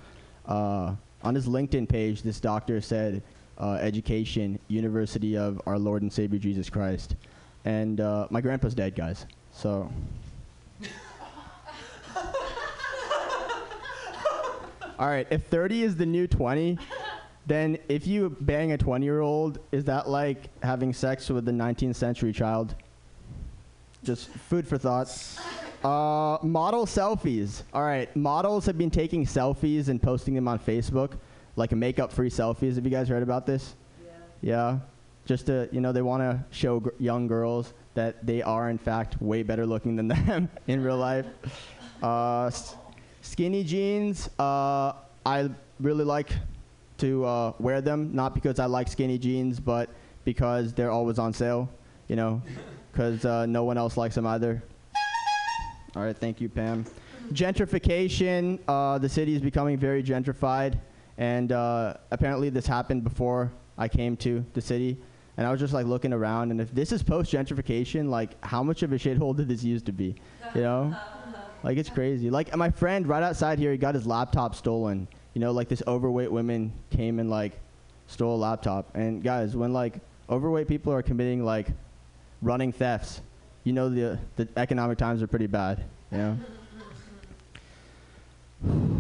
Uh, on his LinkedIn page, this doctor said, uh, "Education, University of Our Lord and Savior Jesus Christ." And uh, my grandpa's dead, guys. So. All right, if 30 is the new 20, then if you bang a 20 year old, is that like having sex with a 19th century child? Just food for thought. Uh, model selfies. All right, models have been taking selfies and posting them on Facebook, like makeup free selfies. Have you guys heard about this? Yeah. Yeah. Just to, you know, they want to show gr- young girls that they are, in fact, way better looking than them in real life. Uh, s- skinny jeans. Uh, I really like to uh, wear them, not because I like skinny jeans, but because they're always on sale, you know, because uh, no one else likes them either. All right, thank you, Pam. Gentrification. Uh, the city is becoming very gentrified, and uh, apparently this happened before I came to the city. And I was just like looking around, and if this is post gentrification, like how much of a shithole did this used to be? You know, like it's crazy. Like my friend right outside here, he got his laptop stolen. You know, like this overweight woman came and like stole a laptop. And guys, when like overweight people are committing like running thefts, you know the the economic times are pretty bad. You know.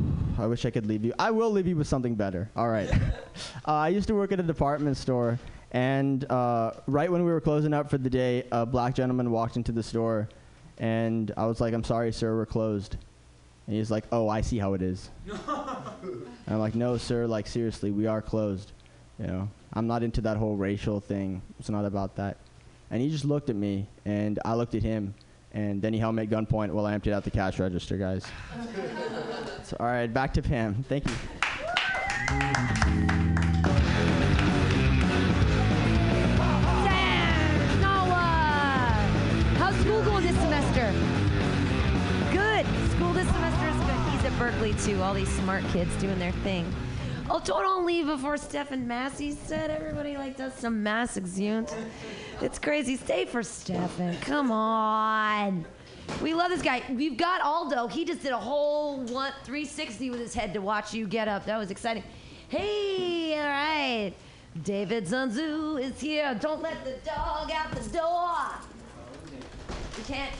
I wish I could leave you. I will leave you with something better. All right. uh, I used to work at a department store, and uh, right when we were closing up for the day, a black gentleman walked into the store, and I was like, "I'm sorry, sir, we're closed." And he's like, "Oh, I see how it is." and I'm like, "No, sir. Like seriously, we are closed. You know, I'm not into that whole racial thing. It's not about that." And he just looked at me, and I looked at him, and then he held me at gunpoint while I emptied out the cash register, guys. so, all right, back to Pam. Thank you. Sam, Noah! How's school going this semester? Good. School this semester is good. He's at Berkeley. quickly to all these smart kids doing their thing. Oh, don't leave before Stefan Massey said. Everybody like does some mass exunt. It's crazy. Stay for Stefan. Come on. We love this guy. We've got Aldo. He just did a whole one 360 with his head to watch you get up. That was exciting. Hey, all right. David Zanzu is here. Don't let the dog out the door. We can't.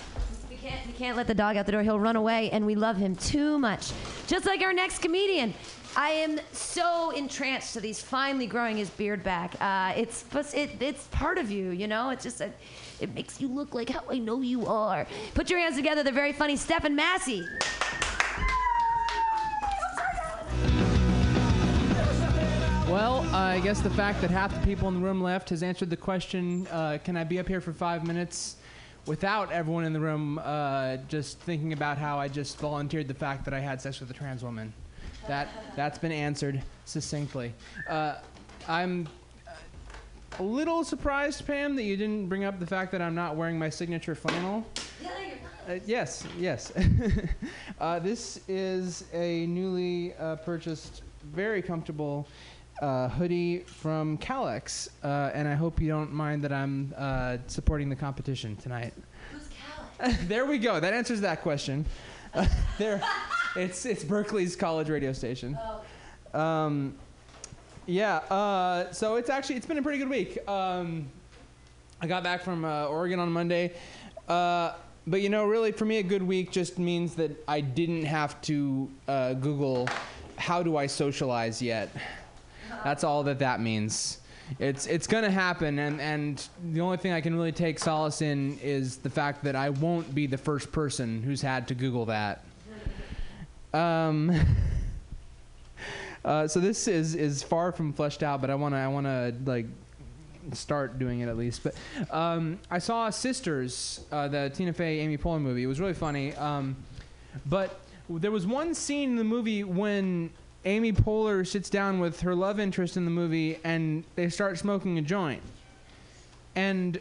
We can't. We can't let the dog out the door. He'll run away, and we love him too much. Just like our next comedian. I am so entranced that he's finally growing his beard back. Uh, it's it, it's part of you, you know. It's just a, it makes you look like how I know you are. Put your hands together. The very funny Stephen Massey. Well, uh, I guess the fact that half the people in the room left has answered the question uh, can I be up here for five minutes without everyone in the room uh, just thinking about how I just volunteered the fact that I had sex with a trans woman? That, that's been answered succinctly. Uh, I'm a little surprised, Pam, that you didn't bring up the fact that I'm not wearing my signature flannel. Uh, yes, yes. uh, this is a newly uh, purchased, very comfortable uh, hoodie from KALX, uh, and I hope you don't mind that I'm uh, supporting the competition tonight. Who's KALX? there we go. That answers that question. Uh, there, it's it's Berkeley's college radio station. Um, yeah. Uh, so it's actually it's been a pretty good week. Um, I got back from uh, Oregon on Monday. Uh, but you know, really, for me, a good week just means that I didn't have to uh, Google how do I socialize yet. That's all that that means. It's it's gonna happen, and and the only thing I can really take solace in is the fact that I won't be the first person who's had to Google that. Um. Uh, so this is is far from fleshed out, but I wanna I wanna like start doing it at least. But um, I saw Sisters, uh, the Tina Fey Amy Poehler movie. It was really funny. Um, but there was one scene in the movie when Amy Poehler sits down with her love interest in the movie and they start smoking a joint. And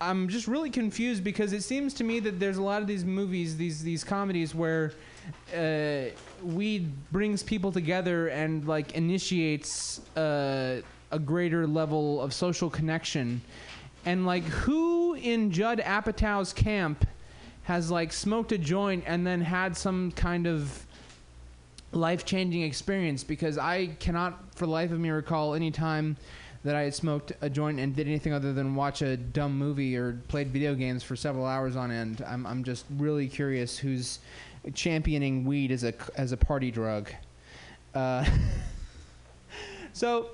I'm just really confused because it seems to me that there's a lot of these movies, these these comedies where uh, weed brings people together and like initiates uh, a greater level of social connection. And like, who in Judd Apatow's camp has like smoked a joint and then had some kind of life changing experience? Because I cannot, for the life of me, recall any time that I had smoked a joint and did anything other than watch a dumb movie or played video games for several hours on end. I'm, I'm just really curious who's championing weed as a as a party drug. Uh, so,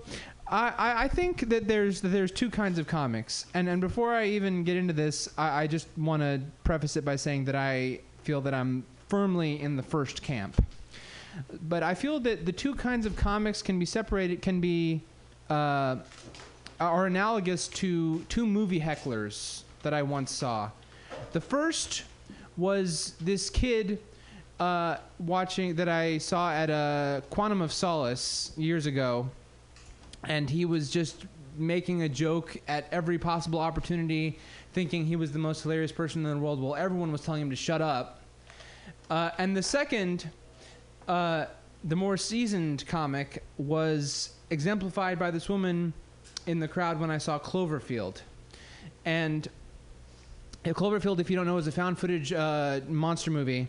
I, I, think that there's that there's two kinds of comics, and and before I even get into this, I, I just want to preface it by saying that I feel that I'm firmly in the first camp. But I feel that the two kinds of comics can be separated, can be uh, are analogous to two movie hecklers that I once saw. The first was this kid uh, watching that I saw at a Quantum of Solace years ago, and he was just making a joke at every possible opportunity, thinking he was the most hilarious person in the world while everyone was telling him to shut up. Uh, and the second, uh, the more seasoned comic, was exemplified by this woman in the crowd when I saw Cloverfield. And uh, Cloverfield, if you don't know, is a found footage uh, monster movie.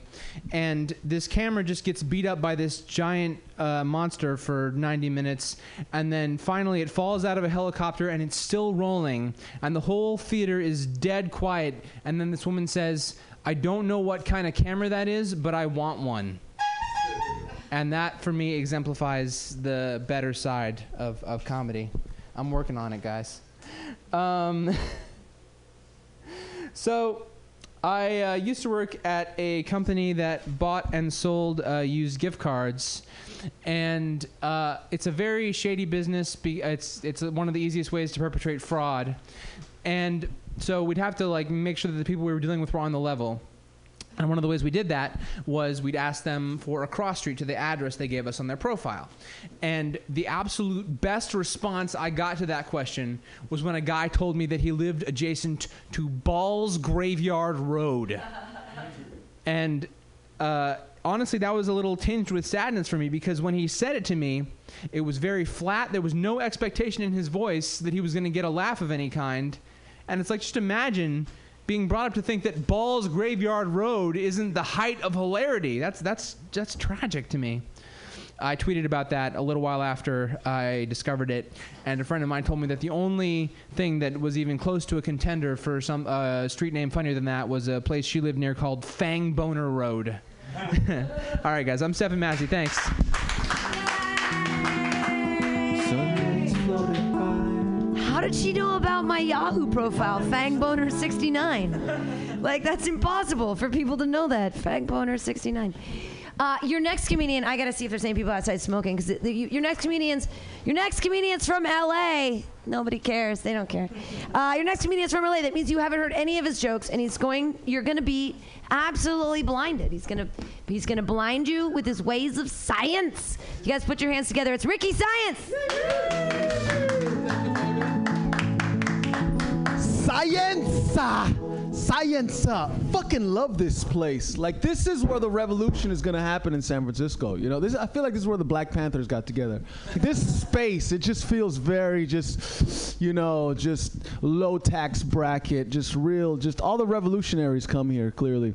And this camera just gets beat up by this giant uh, monster for 90 minutes. And then finally, it falls out of a helicopter and it's still rolling. And the whole theater is dead quiet. And then this woman says, I don't know what kind of camera that is, but I want one. And that, for me, exemplifies the better side of, of comedy. I'm working on it, guys. Um, so, I uh, used to work at a company that bought and sold uh, used gift cards, and uh, it's a very shady business. Be- it's it's one of the easiest ways to perpetrate fraud, and so we'd have to like make sure that the people we were dealing with were on the level. And one of the ways we did that was we'd ask them for a cross street to the address they gave us on their profile. And the absolute best response I got to that question was when a guy told me that he lived adjacent to Ball's Graveyard Road. and uh, honestly, that was a little tinged with sadness for me because when he said it to me, it was very flat. There was no expectation in his voice that he was going to get a laugh of any kind. And it's like, just imagine being brought up to think that Ball's Graveyard Road isn't the height of hilarity. That's, that's, that's tragic to me. I tweeted about that a little while after I discovered it, and a friend of mine told me that the only thing that was even close to a contender for some uh, street name funnier than that was a place she lived near called Fangboner Road. All right, guys, I'm Stephen Massey. Thanks. How did she know about my Yahoo profile, Fangboner69? like, that's impossible for people to know that. Fangboner69. Uh, your next comedian, I gotta see if there's any people outside smoking because your next comedians, your next comedians from LA. Nobody cares. They don't care. Uh, your next comedian's from LA. That means you haven't heard any of his jokes, and he's going. You're gonna be absolutely blinded. He's gonna he's gonna blind you with his ways of science. You guys put your hands together. It's Ricky Science. Science! Science! Fucking love this place. Like this is where the revolution is gonna happen in San Francisco. You know, this I feel like this is where the Black Panthers got together. This space, it just feels very just, you know, just low tax bracket, just real, just all the revolutionaries come here. Clearly,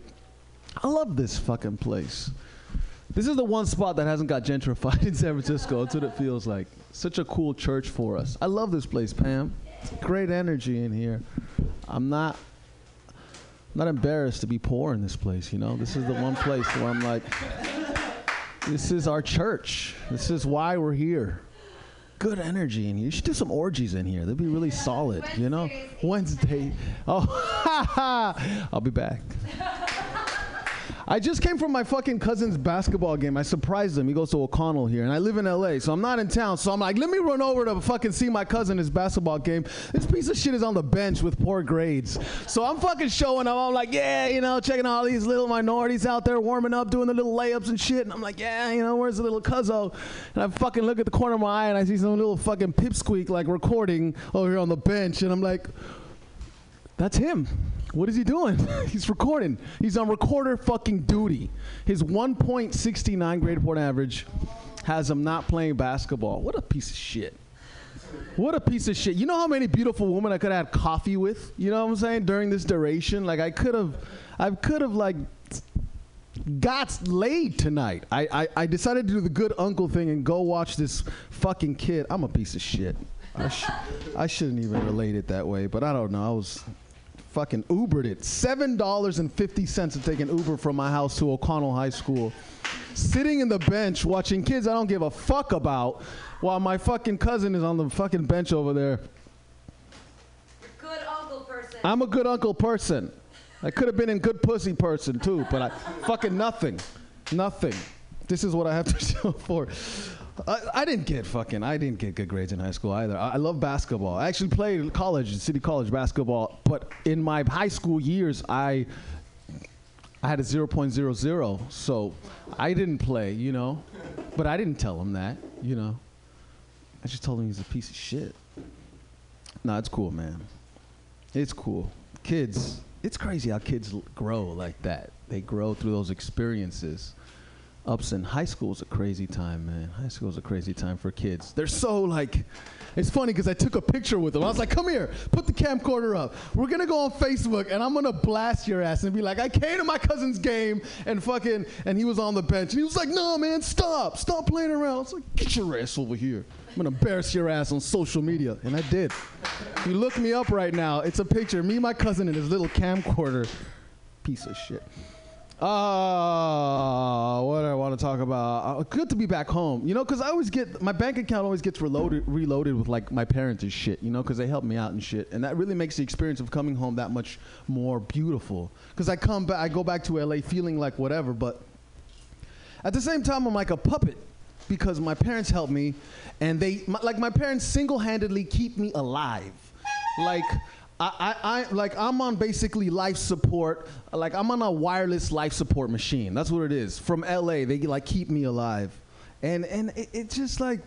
I love this fucking place. This is the one spot that hasn't got gentrified in San Francisco. That's what it feels like. Such a cool church for us. I love this place, Pam. Great energy in here. I'm not not embarrassed to be poor in this place, you know? This is the one place where I'm like this is our church. This is why we're here. Good energy in here. You should do some orgies in here. They'd be really solid, you know? Wednesday. Oh, I'll be back. I just came from my fucking cousin's basketball game. I surprised him. He goes to O'Connell here, and I live in LA, so I'm not in town. So I'm like, let me run over to fucking see my cousin his basketball game. This piece of shit is on the bench with poor grades. So I'm fucking showing up. I'm like, yeah, you know, checking all these little minorities out there warming up, doing the little layups and shit. And I'm like, yeah, you know, where's the little cuzzo? And I fucking look at the corner of my eye and I see some little fucking pipsqueak like recording over here on the bench, and I'm like, that's him. What is he doing? He's recording. He's on recorder fucking duty. His 1.69 grade point average has him not playing basketball. What a piece of shit. What a piece of shit. You know how many beautiful women I could have had coffee with? You know what I'm saying? During this duration? Like I could have I could have like got laid tonight. I, I, I decided to do the good uncle thing and go watch this fucking kid. I'm a piece of shit. I, sh- I shouldn't even relate it that way, but I don't know. I was fucking Ubered it. Seven dollars and fifty cents to take an Uber from my house to O'Connell High School. Sitting in the bench watching kids I don't give a fuck about, while my fucking cousin is on the fucking bench over there. Good uncle person. I'm a good uncle person. I could have been in good pussy person too, but I fucking nothing, nothing. This is what I have to show for. I, I didn't get fucking. I didn't get good grades in high school either. I, I love basketball. I actually played college, city college basketball, but in my high school years, I I had a 0.00, so I didn't play, you know. But I didn't tell him that, you know. I just told him he's a piece of shit. No, it's cool, man. It's cool. Kids, it's crazy how kids l- grow like that. They grow through those experiences. Ups and high school's a crazy time, man. High school's a crazy time for kids. They're so like, it's funny because I took a picture with them. I was like, come here, put the camcorder up. We're gonna go on Facebook and I'm gonna blast your ass and be like, I came to my cousin's game and fucking, and he was on the bench and he was like, no, man, stop, stop playing around. I was like, get your ass over here. I'm gonna embarrass your ass on social media. And I did. You look me up right now, it's a picture me, my cousin, and his little camcorder. Piece of shit. Uh, what do I want to talk about? Uh, good to be back home, you know, because I always get my bank account always gets reloaded, reloaded with like my parents and shit, you know, because they help me out and shit, and that really makes the experience of coming home that much more beautiful. Because I come back, I go back to LA feeling like whatever, but at the same time, I'm like a puppet because my parents help me, and they my, like my parents single-handedly keep me alive. Like I, I, I like I'm on basically life support. Like I'm on a wireless life support machine. That's what it is. From LA, they like keep me alive, and and it, it just like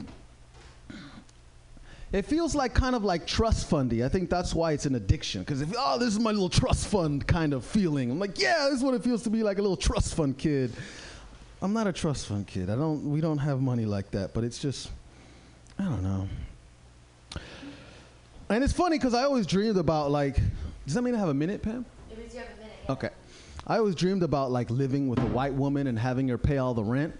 it feels like kind of like trust fundy. I think that's why it's an addiction. Because if oh, this is my little trust fund kind of feeling. I'm like, yeah, this is what it feels to be like a little trust fund kid. I'm not a trust fund kid. I don't. We don't have money like that. But it's just, I don't know. And it's funny because I always dreamed about like. Does that mean I have a minute, Pam? Okay. I always dreamed about like living with a white woman and having her pay all the rent.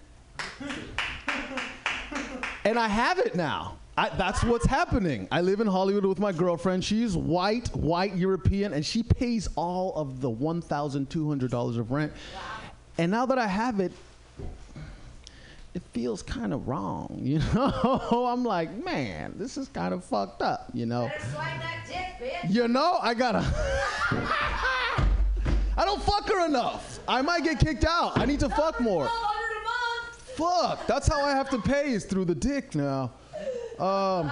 and I have it now. I, that's what's happening. I live in Hollywood with my girlfriend. She's white, white European, and she pays all of the $1,200 of rent. And now that I have it, it feels kind of wrong, you know? I'm like, man, this is kind of fucked up, you know? You know, I gotta. I don't fuck her enough. I might get kicked out. I need to fuck more. Fuck. That's how I have to pay is through the dick now. Um,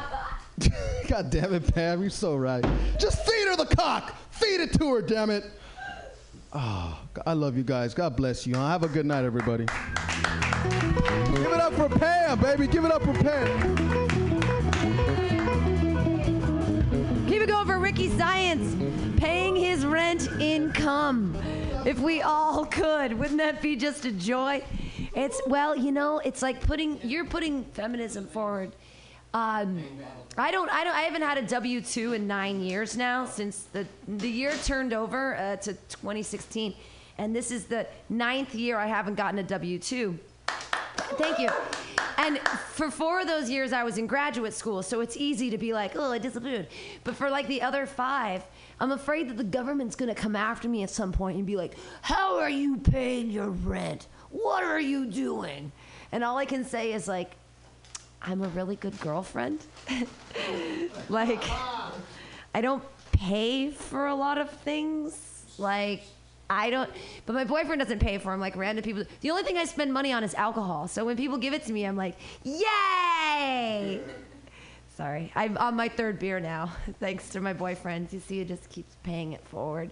God damn it, Pam. You're so right. Just feed her the cock. Feed it to her, damn it. Oh, I love you guys. God bless you. Have a good night, everybody. Give it up for Pam, baby. Give it up for Pam. Keep it going for Ricky Science, paying his rent income. If we all could, wouldn't that be just a joy? It's well, you know, it's like putting you're putting feminism forward. Um, I don't, I don't, I haven't had a W two in nine years now since the the year turned over uh, to 2016, and this is the ninth year I haven't gotten a W two. Thank you. And for four of those years, I was in graduate school, so it's easy to be like, oh, I disappeared. But for like the other five, I'm afraid that the government's gonna come after me at some point and be like, how are you paying your rent? What are you doing? And all I can say is like, I'm a really good girlfriend. like, I don't pay for a lot of things. Like, I don't, but my boyfriend doesn't pay for them like random people. The only thing I spend money on is alcohol. So when people give it to me, I'm like, yay! Sorry, I'm on my third beer now, thanks to my boyfriend. You see, he just keeps paying it forward.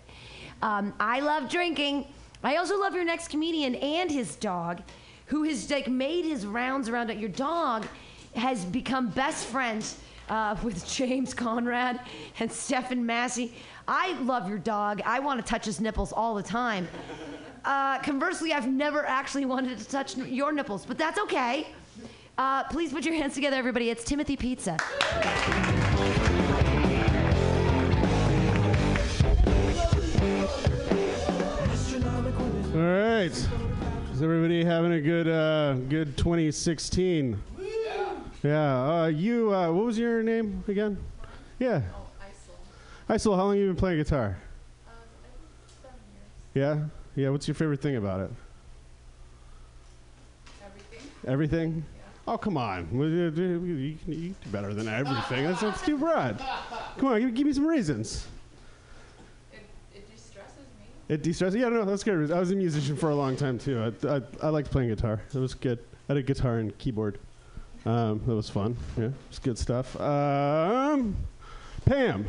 Um, I love drinking. I also love your next comedian and his dog, who has like made his rounds around it. Your dog has become best friends uh, with James Conrad and Stephen Massey. I love your dog. I want to touch his nipples all the time. Uh, conversely, I've never actually wanted to touch n- your nipples, but that's okay. Uh, please put your hands together, everybody. It's Timothy Pizza. All right. Is everybody having a good uh, good 2016? Yeah. Uh, you. Uh, what was your name again? Yeah. Oh, Isol. How long have you been playing guitar? Um, some years. Yeah. Yeah. What's your favorite thing about it? Everything. Everything. Oh come on! You, you, you can you do better than everything. That's, that's too broad. Come on, give, give me some reasons. It it stresses me. It de-stresses. Yeah, no, that's good. I was a musician for a long time too. I, I, I liked playing guitar. It was good. I had a guitar and keyboard. Um, that was fun. Yeah, it's good stuff. Um, Pam,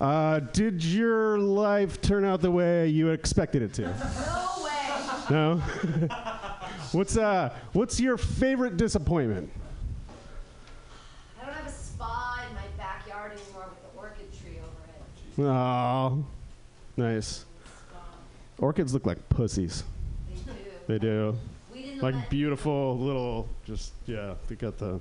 uh, did your life turn out the way you expected it to? No way. No. what's uh, What's your favorite disappointment? I don't have a spa in my backyard anymore with the orchid tree over it. Oh, nice. Orchids look like pussies. They do. We didn't Like let- beautiful little, just yeah. They got the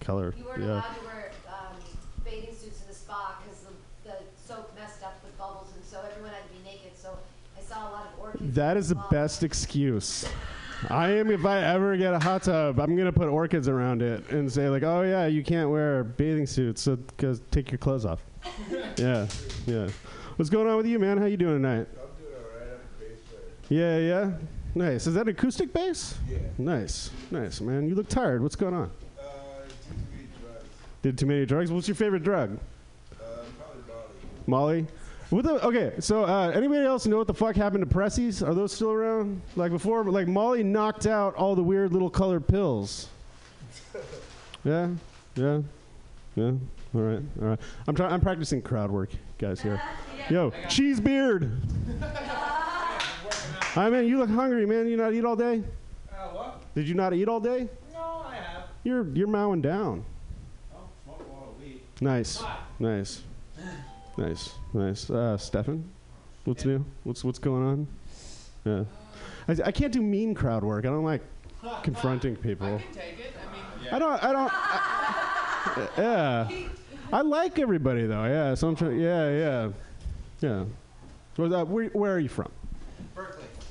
color. You weren't Yeah. allowed to wear um, bathing suits in the spa because the, the soap messed up with bubbles, and so everyone had to be naked. So I saw a lot of orchids. That is the best excuse. I am if I ever get a hot tub, I'm gonna put orchids around it and say like, oh yeah, you can't wear bathing suits, so cause take your clothes off. yeah, yeah. What's going on with you, man? How you doing tonight? I'm doing alright. Yeah, yeah. Nice. Is that acoustic bass? Yeah. Nice, nice, man. You look tired. What's going on? Did too many drugs? Did too many drugs? What's your favorite drug? Molly. What the, okay, so uh, anybody else know what the fuck happened to Pressies? Are those still around? Like before, like Molly knocked out all the weird little colored pills. Yeah, yeah, yeah. All right, all right. I'm trying. I'm practicing crowd work, guys. Here. Yo, cheese beard. Hi, man. You look hungry, man. You not eat all day? Uh, what? Did you not eat all day? No, I have. You're you're mowing down. Oh, smoke all the weed. Nice, nice, nice, nice. Uh, Stefan, what's new? What's what's going on? Yeah. I, I can't do mean crowd work. I don't like confronting people. I don't. I don't. I- yeah. I like everybody though. Yeah. So I'm trying. Yeah. Yeah. Yeah. So, uh, where, where are you from?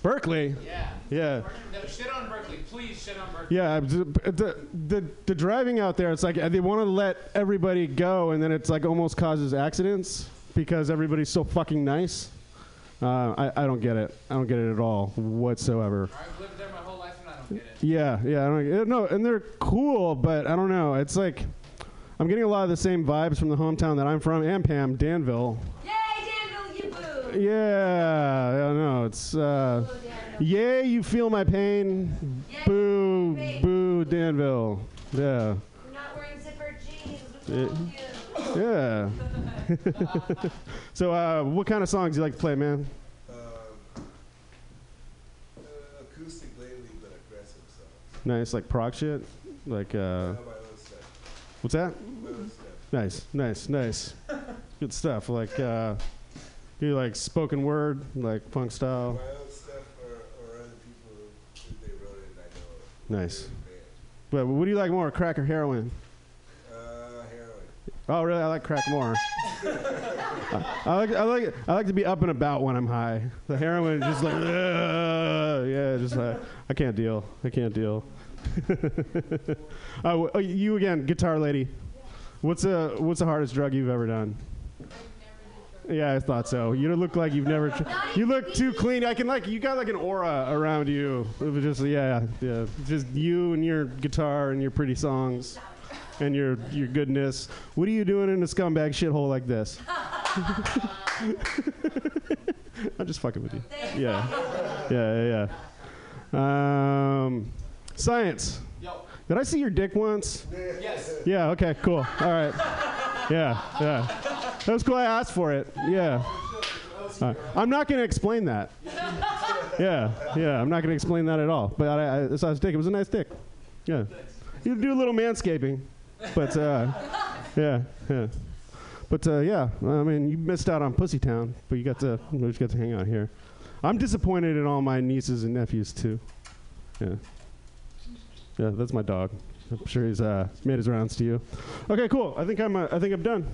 Berkeley. Yeah. Yeah. No, shit on Berkeley. Please shit on Berkeley. Yeah, the, the, the, driving out there, it's like they want to let everybody go, and then it's like almost causes accidents because everybody's so fucking nice. Uh, I, I don't get it. I don't get it at all whatsoever. I've lived there my whole life and I don't get it. Yeah, yeah, I don't get no, and they're cool, but I don't know. It's like I'm getting a lot of the same vibes from the hometown that I'm from, and Pam, Danville. Yeah, I don't know. It's uh, yay, you feel my pain. Boo, boo, Danville. Yeah. Yeah. yeah. so, uh, what kind of songs do you like to play, man? acoustic lately, but aggressive songs. Nice, like prog shit. Like, uh, what's that? Nice, nice, nice. Good stuff. Like, uh, you like spoken word, like punk style. Nice. But what do you like more, crack or heroin? Uh, heroin. Oh, really? I like crack more. I, I like I like I like to be up and about when I'm high. The heroin is just like, yeah, just like I can't deal. I can't deal. oh, oh, you again, guitar lady. What's the what's the hardest drug you've ever done? Yeah, I thought so. You look like you've never. Tr- you look too clean. I can like you got like an aura around you. It was just yeah, yeah, just you and your guitar and your pretty songs, and your your goodness. What are you doing in a scumbag shithole like this? I'm just fucking with you. Yeah, yeah, yeah. yeah. Um, science. Did I see your dick once? Yes. Yeah. Okay. Cool. All right. Yeah. Yeah. That was cool. I asked for it. Yeah. I'm not going to explain that. Yeah. Yeah. I'm not going to explain that at all. But I, I, saw his dick. It was a nice dick. Yeah. You do a little manscaping, but uh, yeah. Yeah. But uh, yeah, I mean, you missed out on Pussy Town, but you got to you just got to hang out here. I'm disappointed in all my nieces and nephews too. Yeah. Yeah, that's my dog. I'm sure he's uh, made his rounds to you. Okay, cool. I think I'm. Uh, I think I'm done.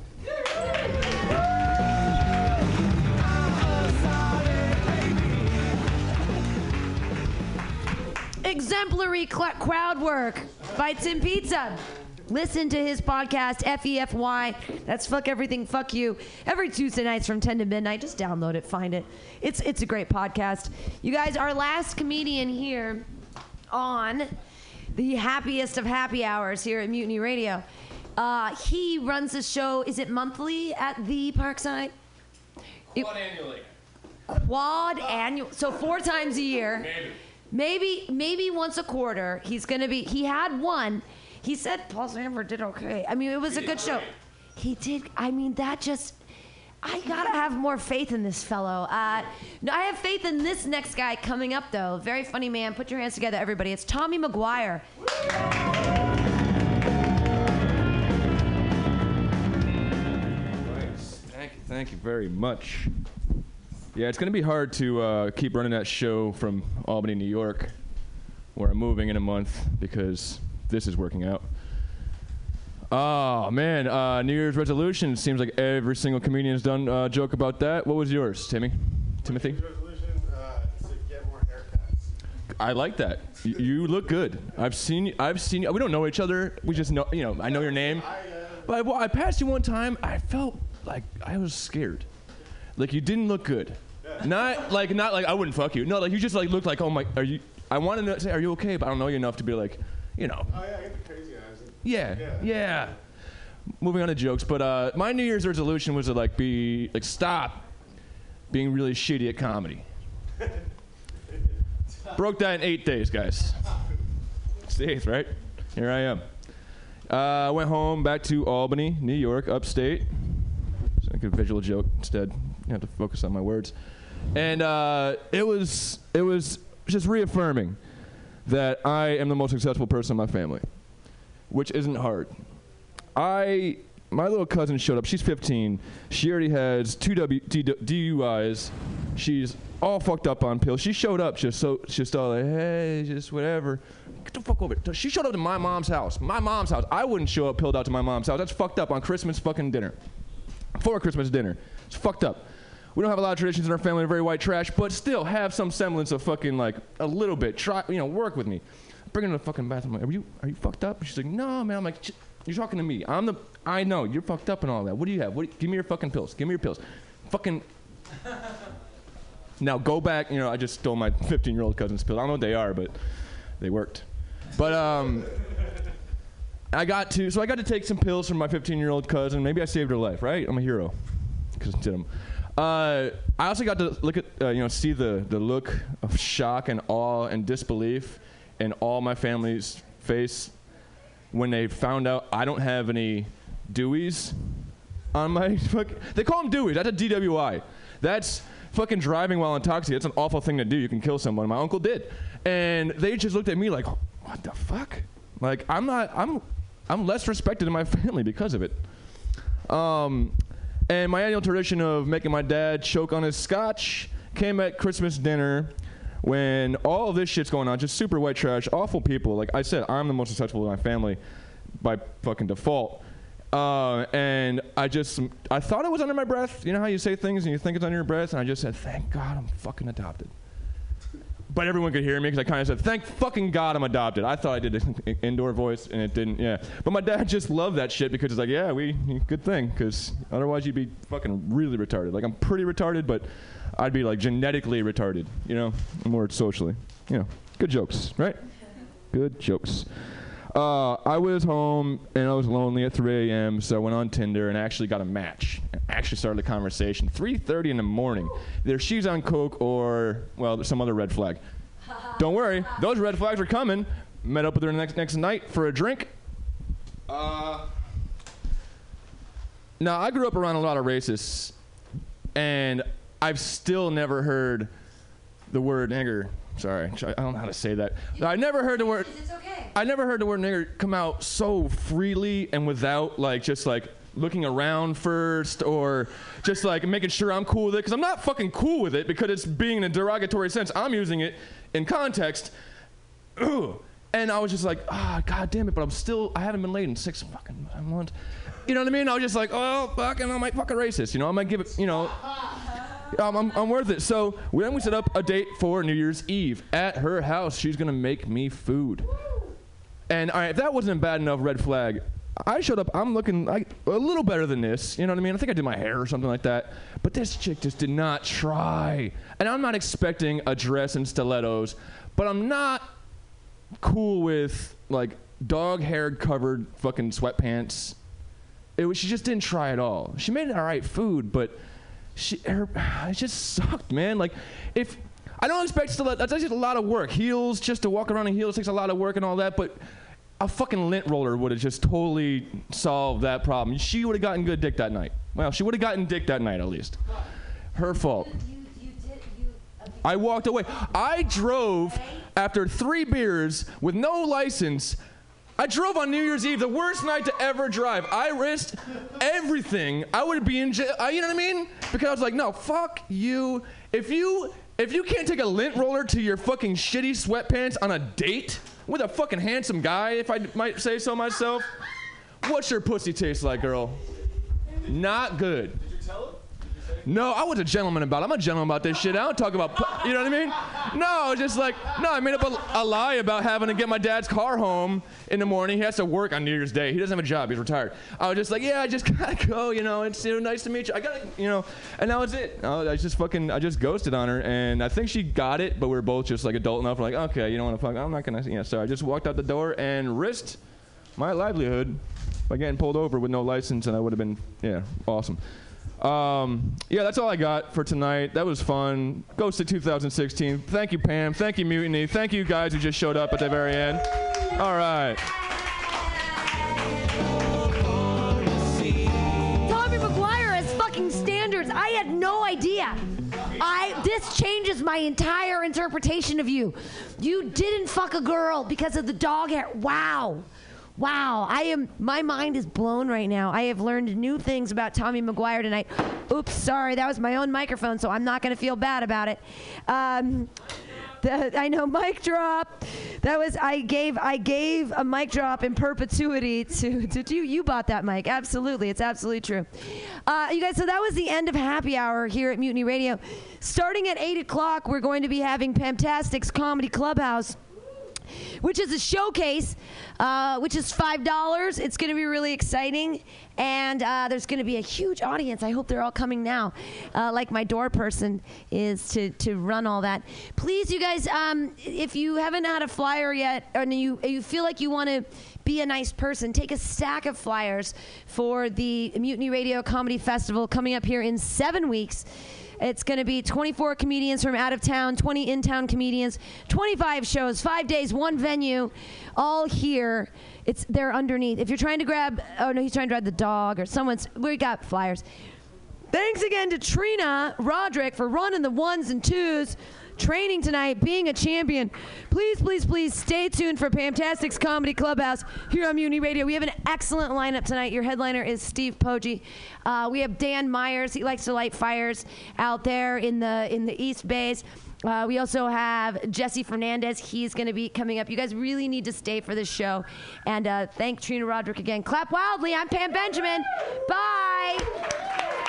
Exemplary cl- crowd work by Tim Pizza. Listen to his podcast, FEFY. That's Fuck Everything, Fuck You. Every Tuesday nights from 10 to midnight. Just download it, find it. It's, it's a great podcast. You guys, our last comedian here on the happiest of happy hours here at Mutiny Radio. Uh, he runs a show, is it monthly at the Parkside? Quad annually. quad annual so four times a year maybe maybe maybe once a quarter he's gonna be he had one he said paul sanford did okay i mean it was a good show he did i mean that just I gotta have more faith in this fellow. Uh, no, I have faith in this next guy coming up, though. Very funny man. Put your hands together, everybody. It's Tommy McGuire. Thank you, thank you very much. Yeah, it's to be hard to uh, keep running that show from Albany, New York, where I'm moving in a month because this is working out. Oh man, uh, New Year's resolution. Seems like every single comedian has done a joke about that. What was yours, Timmy? Timothy? I like that. You look good. I've seen. you- I've seen. you. We don't know each other. We just know. You know. I know your name. But I, well, I passed you one time. I felt like I was scared. Like you didn't look good. Not like not like I wouldn't fuck you. No, like you just like looked like oh my. Are you? I want to say are you okay? But I don't know you enough to be like, you know. Oh yeah, Yeah, yeah. Moving on to jokes, but uh, my New Year's resolution was to like be like stop being really shitty at comedy. Broke that in eight days, guys. It's the eighth, right? Here I am. Uh, went home back to Albany, New York, upstate. So I could visual joke instead. You have to focus on my words. And uh, it was it was just reaffirming that I am the most successful person in my family, which isn't hard. I my little cousin showed up. She's 15. She already has two w, D, DUIs. She's all fucked up on pills. She showed up just so just all like, hey, just whatever. Get the fuck over it. She showed up to my mom's house. My mom's house. I wouldn't show up pilled out to my mom's house. That's fucked up on Christmas fucking dinner. For Christmas dinner. It's fucked up. We don't have a lot of traditions in our family. Very white trash, but still have some semblance of fucking like a little bit. Try, you know, work with me. Bring her to the fucking bathroom. I'm like, are you are you fucked up? She's like, no, man. I'm like, you're talking to me. I'm the. I know you're fucked up and all that. What do you have? What? do you- give me your fucking pills. Give me your pills. Fucking. Now go back. You know, I just stole my 15 year old cousin's pills. I don't know what they are, but they worked. But um, I got to. So I got to take some pills from my 15 year old cousin. Maybe I saved her life, right? I'm a hero because I did them. Uh, I also got to look at, uh, you know, see the the look of shock and awe and disbelief in all my family's face when they found out I don't have any Deweys on my fuck. They call them Deweys. That's a DWI. That's fucking driving while intoxicated. That's an awful thing to do. You can kill someone. My uncle did, and they just looked at me like, "What the fuck?" Like I'm not. I'm. I'm less respected in my family because of it. Um, and my annual tradition of making my dad choke on his scotch came at Christmas dinner when all this shit's going on, just super white trash, awful people. Like I said, I'm the most acceptable in my family by fucking default. Uh, and I just, I thought it was under my breath. You know how you say things and you think it's under your breath? And I just said, thank God I'm fucking adopted. But everyone could hear me because I kind of said, "Thank fucking God I'm adopted." I thought I did an indoor voice, and it didn't. Yeah, but my dad just loved that shit because it's like, "Yeah, we good thing," because otherwise you'd be fucking really retarded. Like I'm pretty retarded, but I'd be like genetically retarded. You know, more socially. You know, good jokes, right? Good jokes. Uh, I was home and I was lonely at 3 a.m. So I went on Tinder and actually got a match. Actually started a conversation. 3:30 in the morning. Either she's on coke or well, some other red flag. Don't worry, those red flags are coming. Met up with her next next night for a drink. Uh, now I grew up around a lot of racists, and I've still never heard the word nigger. Sorry, I don't know how to say that. I never heard the word. It's okay. I never heard the word nigger come out so freely and without like just like looking around first or just like making sure I'm cool with it because I'm not fucking cool with it because it's being in a derogatory sense. I'm using it in context. And I was just like, ah, god damn it, but I'm still, I haven't been laid in six fucking months. You know what I mean? I was just like, oh, fucking, I'm like fucking racist. You know, I might give it, you know, um, I'm, I'm worth it. So then we set up a date for New Year's Eve at her house. She's gonna make me food. And all right, if that wasn't bad enough, red flag. I showed up. I'm looking like a little better than this. You know what I mean? I think I did my hair or something like that. But this chick just did not try. And I'm not expecting a dress and stilettos, but I'm not cool with like dog hair covered fucking sweatpants. It was, she just didn't try at all. She made all right food, but she her it just sucked, man. Like if I don't expect stilettos, that's just a lot of work. Heels, just to walk around in heels takes a lot of work and all that, but a fucking lint roller would have just totally solved that problem. She would have gotten good dick that night. Well, she would have gotten dick that night at least. Her fault. I walked away. I drove after three beers with no license. I drove on New Year's Eve, the worst night to ever drive. I risked everything. I would be in jail. You know what I mean? Because I was like, no, fuck you. If you if you can't take a lint roller to your fucking shitty sweatpants on a date with a fucking handsome guy, if I might say so myself, what's your pussy taste like, girl? Not good. No, I was a gentleman about it. I'm a gentleman about this shit. I don't talk about, you know what I mean? No, just like, no, I made up a, a lie about having to get my dad's car home in the morning. He has to work on New Year's Day. He doesn't have a job. He's retired. I was just like, yeah, I just gotta go, you know, it's you know, nice to meet you. I gotta, you know, and that was it. I, I just fucking, I just ghosted on her, and I think she got it, but we were both just like adult enough. We're like, okay, you don't want to fuck, I'm not gonna, yeah. So I just walked out the door and risked my livelihood by getting pulled over with no license, and I would have been, yeah, awesome. Um, yeah, that's all I got for tonight. That was fun. Ghost to 2016. Thank you, Pam. Thank you, Mutiny. Thank you guys who just showed up at the very end. All right. Tommy McGuire has fucking standards. I had no idea. I this changes my entire interpretation of you. You didn't fuck a girl because of the dog hair. Wow. Wow, I am. My mind is blown right now. I have learned new things about Tommy McGuire tonight. Oops, sorry, that was my own microphone, so I'm not going to feel bad about it. Um, the, I know mic drop. That was I gave I gave a mic drop in perpetuity to to you. You bought that mic, absolutely. It's absolutely true. Uh, you guys, so that was the end of happy hour here at Mutiny Radio. Starting at eight o'clock, we're going to be having Pamtastic's Comedy Clubhouse which is a showcase, uh, which is five dollars. It's going to be really exciting, and uh, there's going to be a huge audience. I hope they're all coming now, uh, like my door person is to to run all that. Please, you guys, um, if you haven't had a flyer yet, and you you feel like you want to be a nice person, take a stack of flyers for the Mutiny Radio Comedy Festival coming up here in seven weeks. It's going to be 24 comedians from out of town, 20 in town comedians, 25 shows, five days, one venue, all here. It's they're underneath. If you're trying to grab, oh no, he's trying to grab the dog or someone's. We got flyers. Thanks again to Trina Roderick for running the ones and twos, training tonight, being a champion. Please, please, please stay tuned for Pamtastic's Comedy Clubhouse here on Mutiny Radio. We have an excellent lineup tonight. Your headliner is Steve Poggi. Uh, we have Dan Myers. He likes to light fires out there in the in the East Bays. Uh, we also have Jesse Fernandez. He's going to be coming up. You guys really need to stay for this show. And uh, thank Trina Roderick again. Clap wildly. I'm Pam Benjamin. Bye.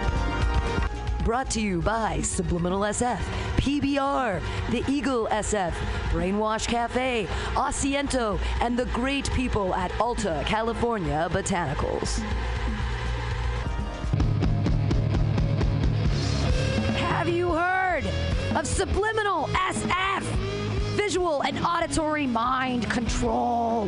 Brought to you by Subliminal SF, PBR, The Eagle SF, Brainwash Cafe, Asiento, and the great people at Alta California Botanicals. Have you heard of Subliminal SF? Visual and auditory mind control.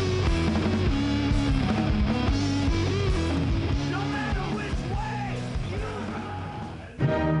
Thank you.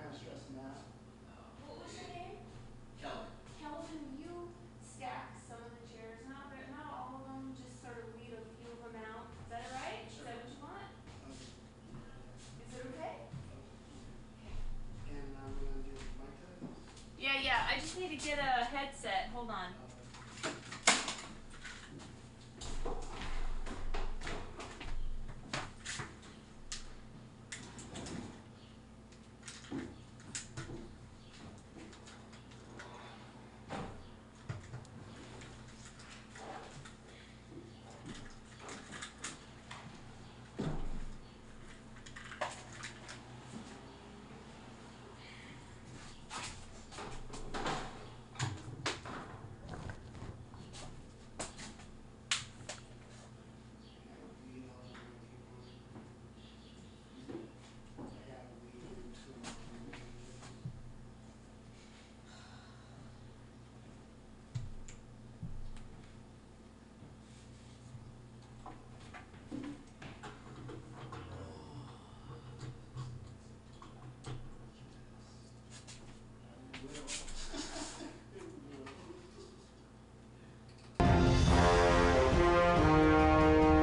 Kind of stressing out. What was your name? Kelvin. Kelvin, you stack some of the chairs, not, ver- not all of them, just sort of weed a few of them out. Is that all right? Is that what you want? Is it okay? And I'm gonna do my. Yeah, yeah, I just need to get a headset. Hold on.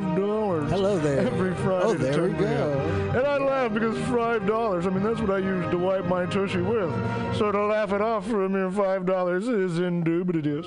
dollars. Hello there. Every oh, Friday. Oh, there we 10 p.m. go. And I laugh because five dollars. I mean, that's what I use to wipe my tushy with. So to laugh it off for a mere five dollars is indubitious.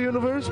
universe?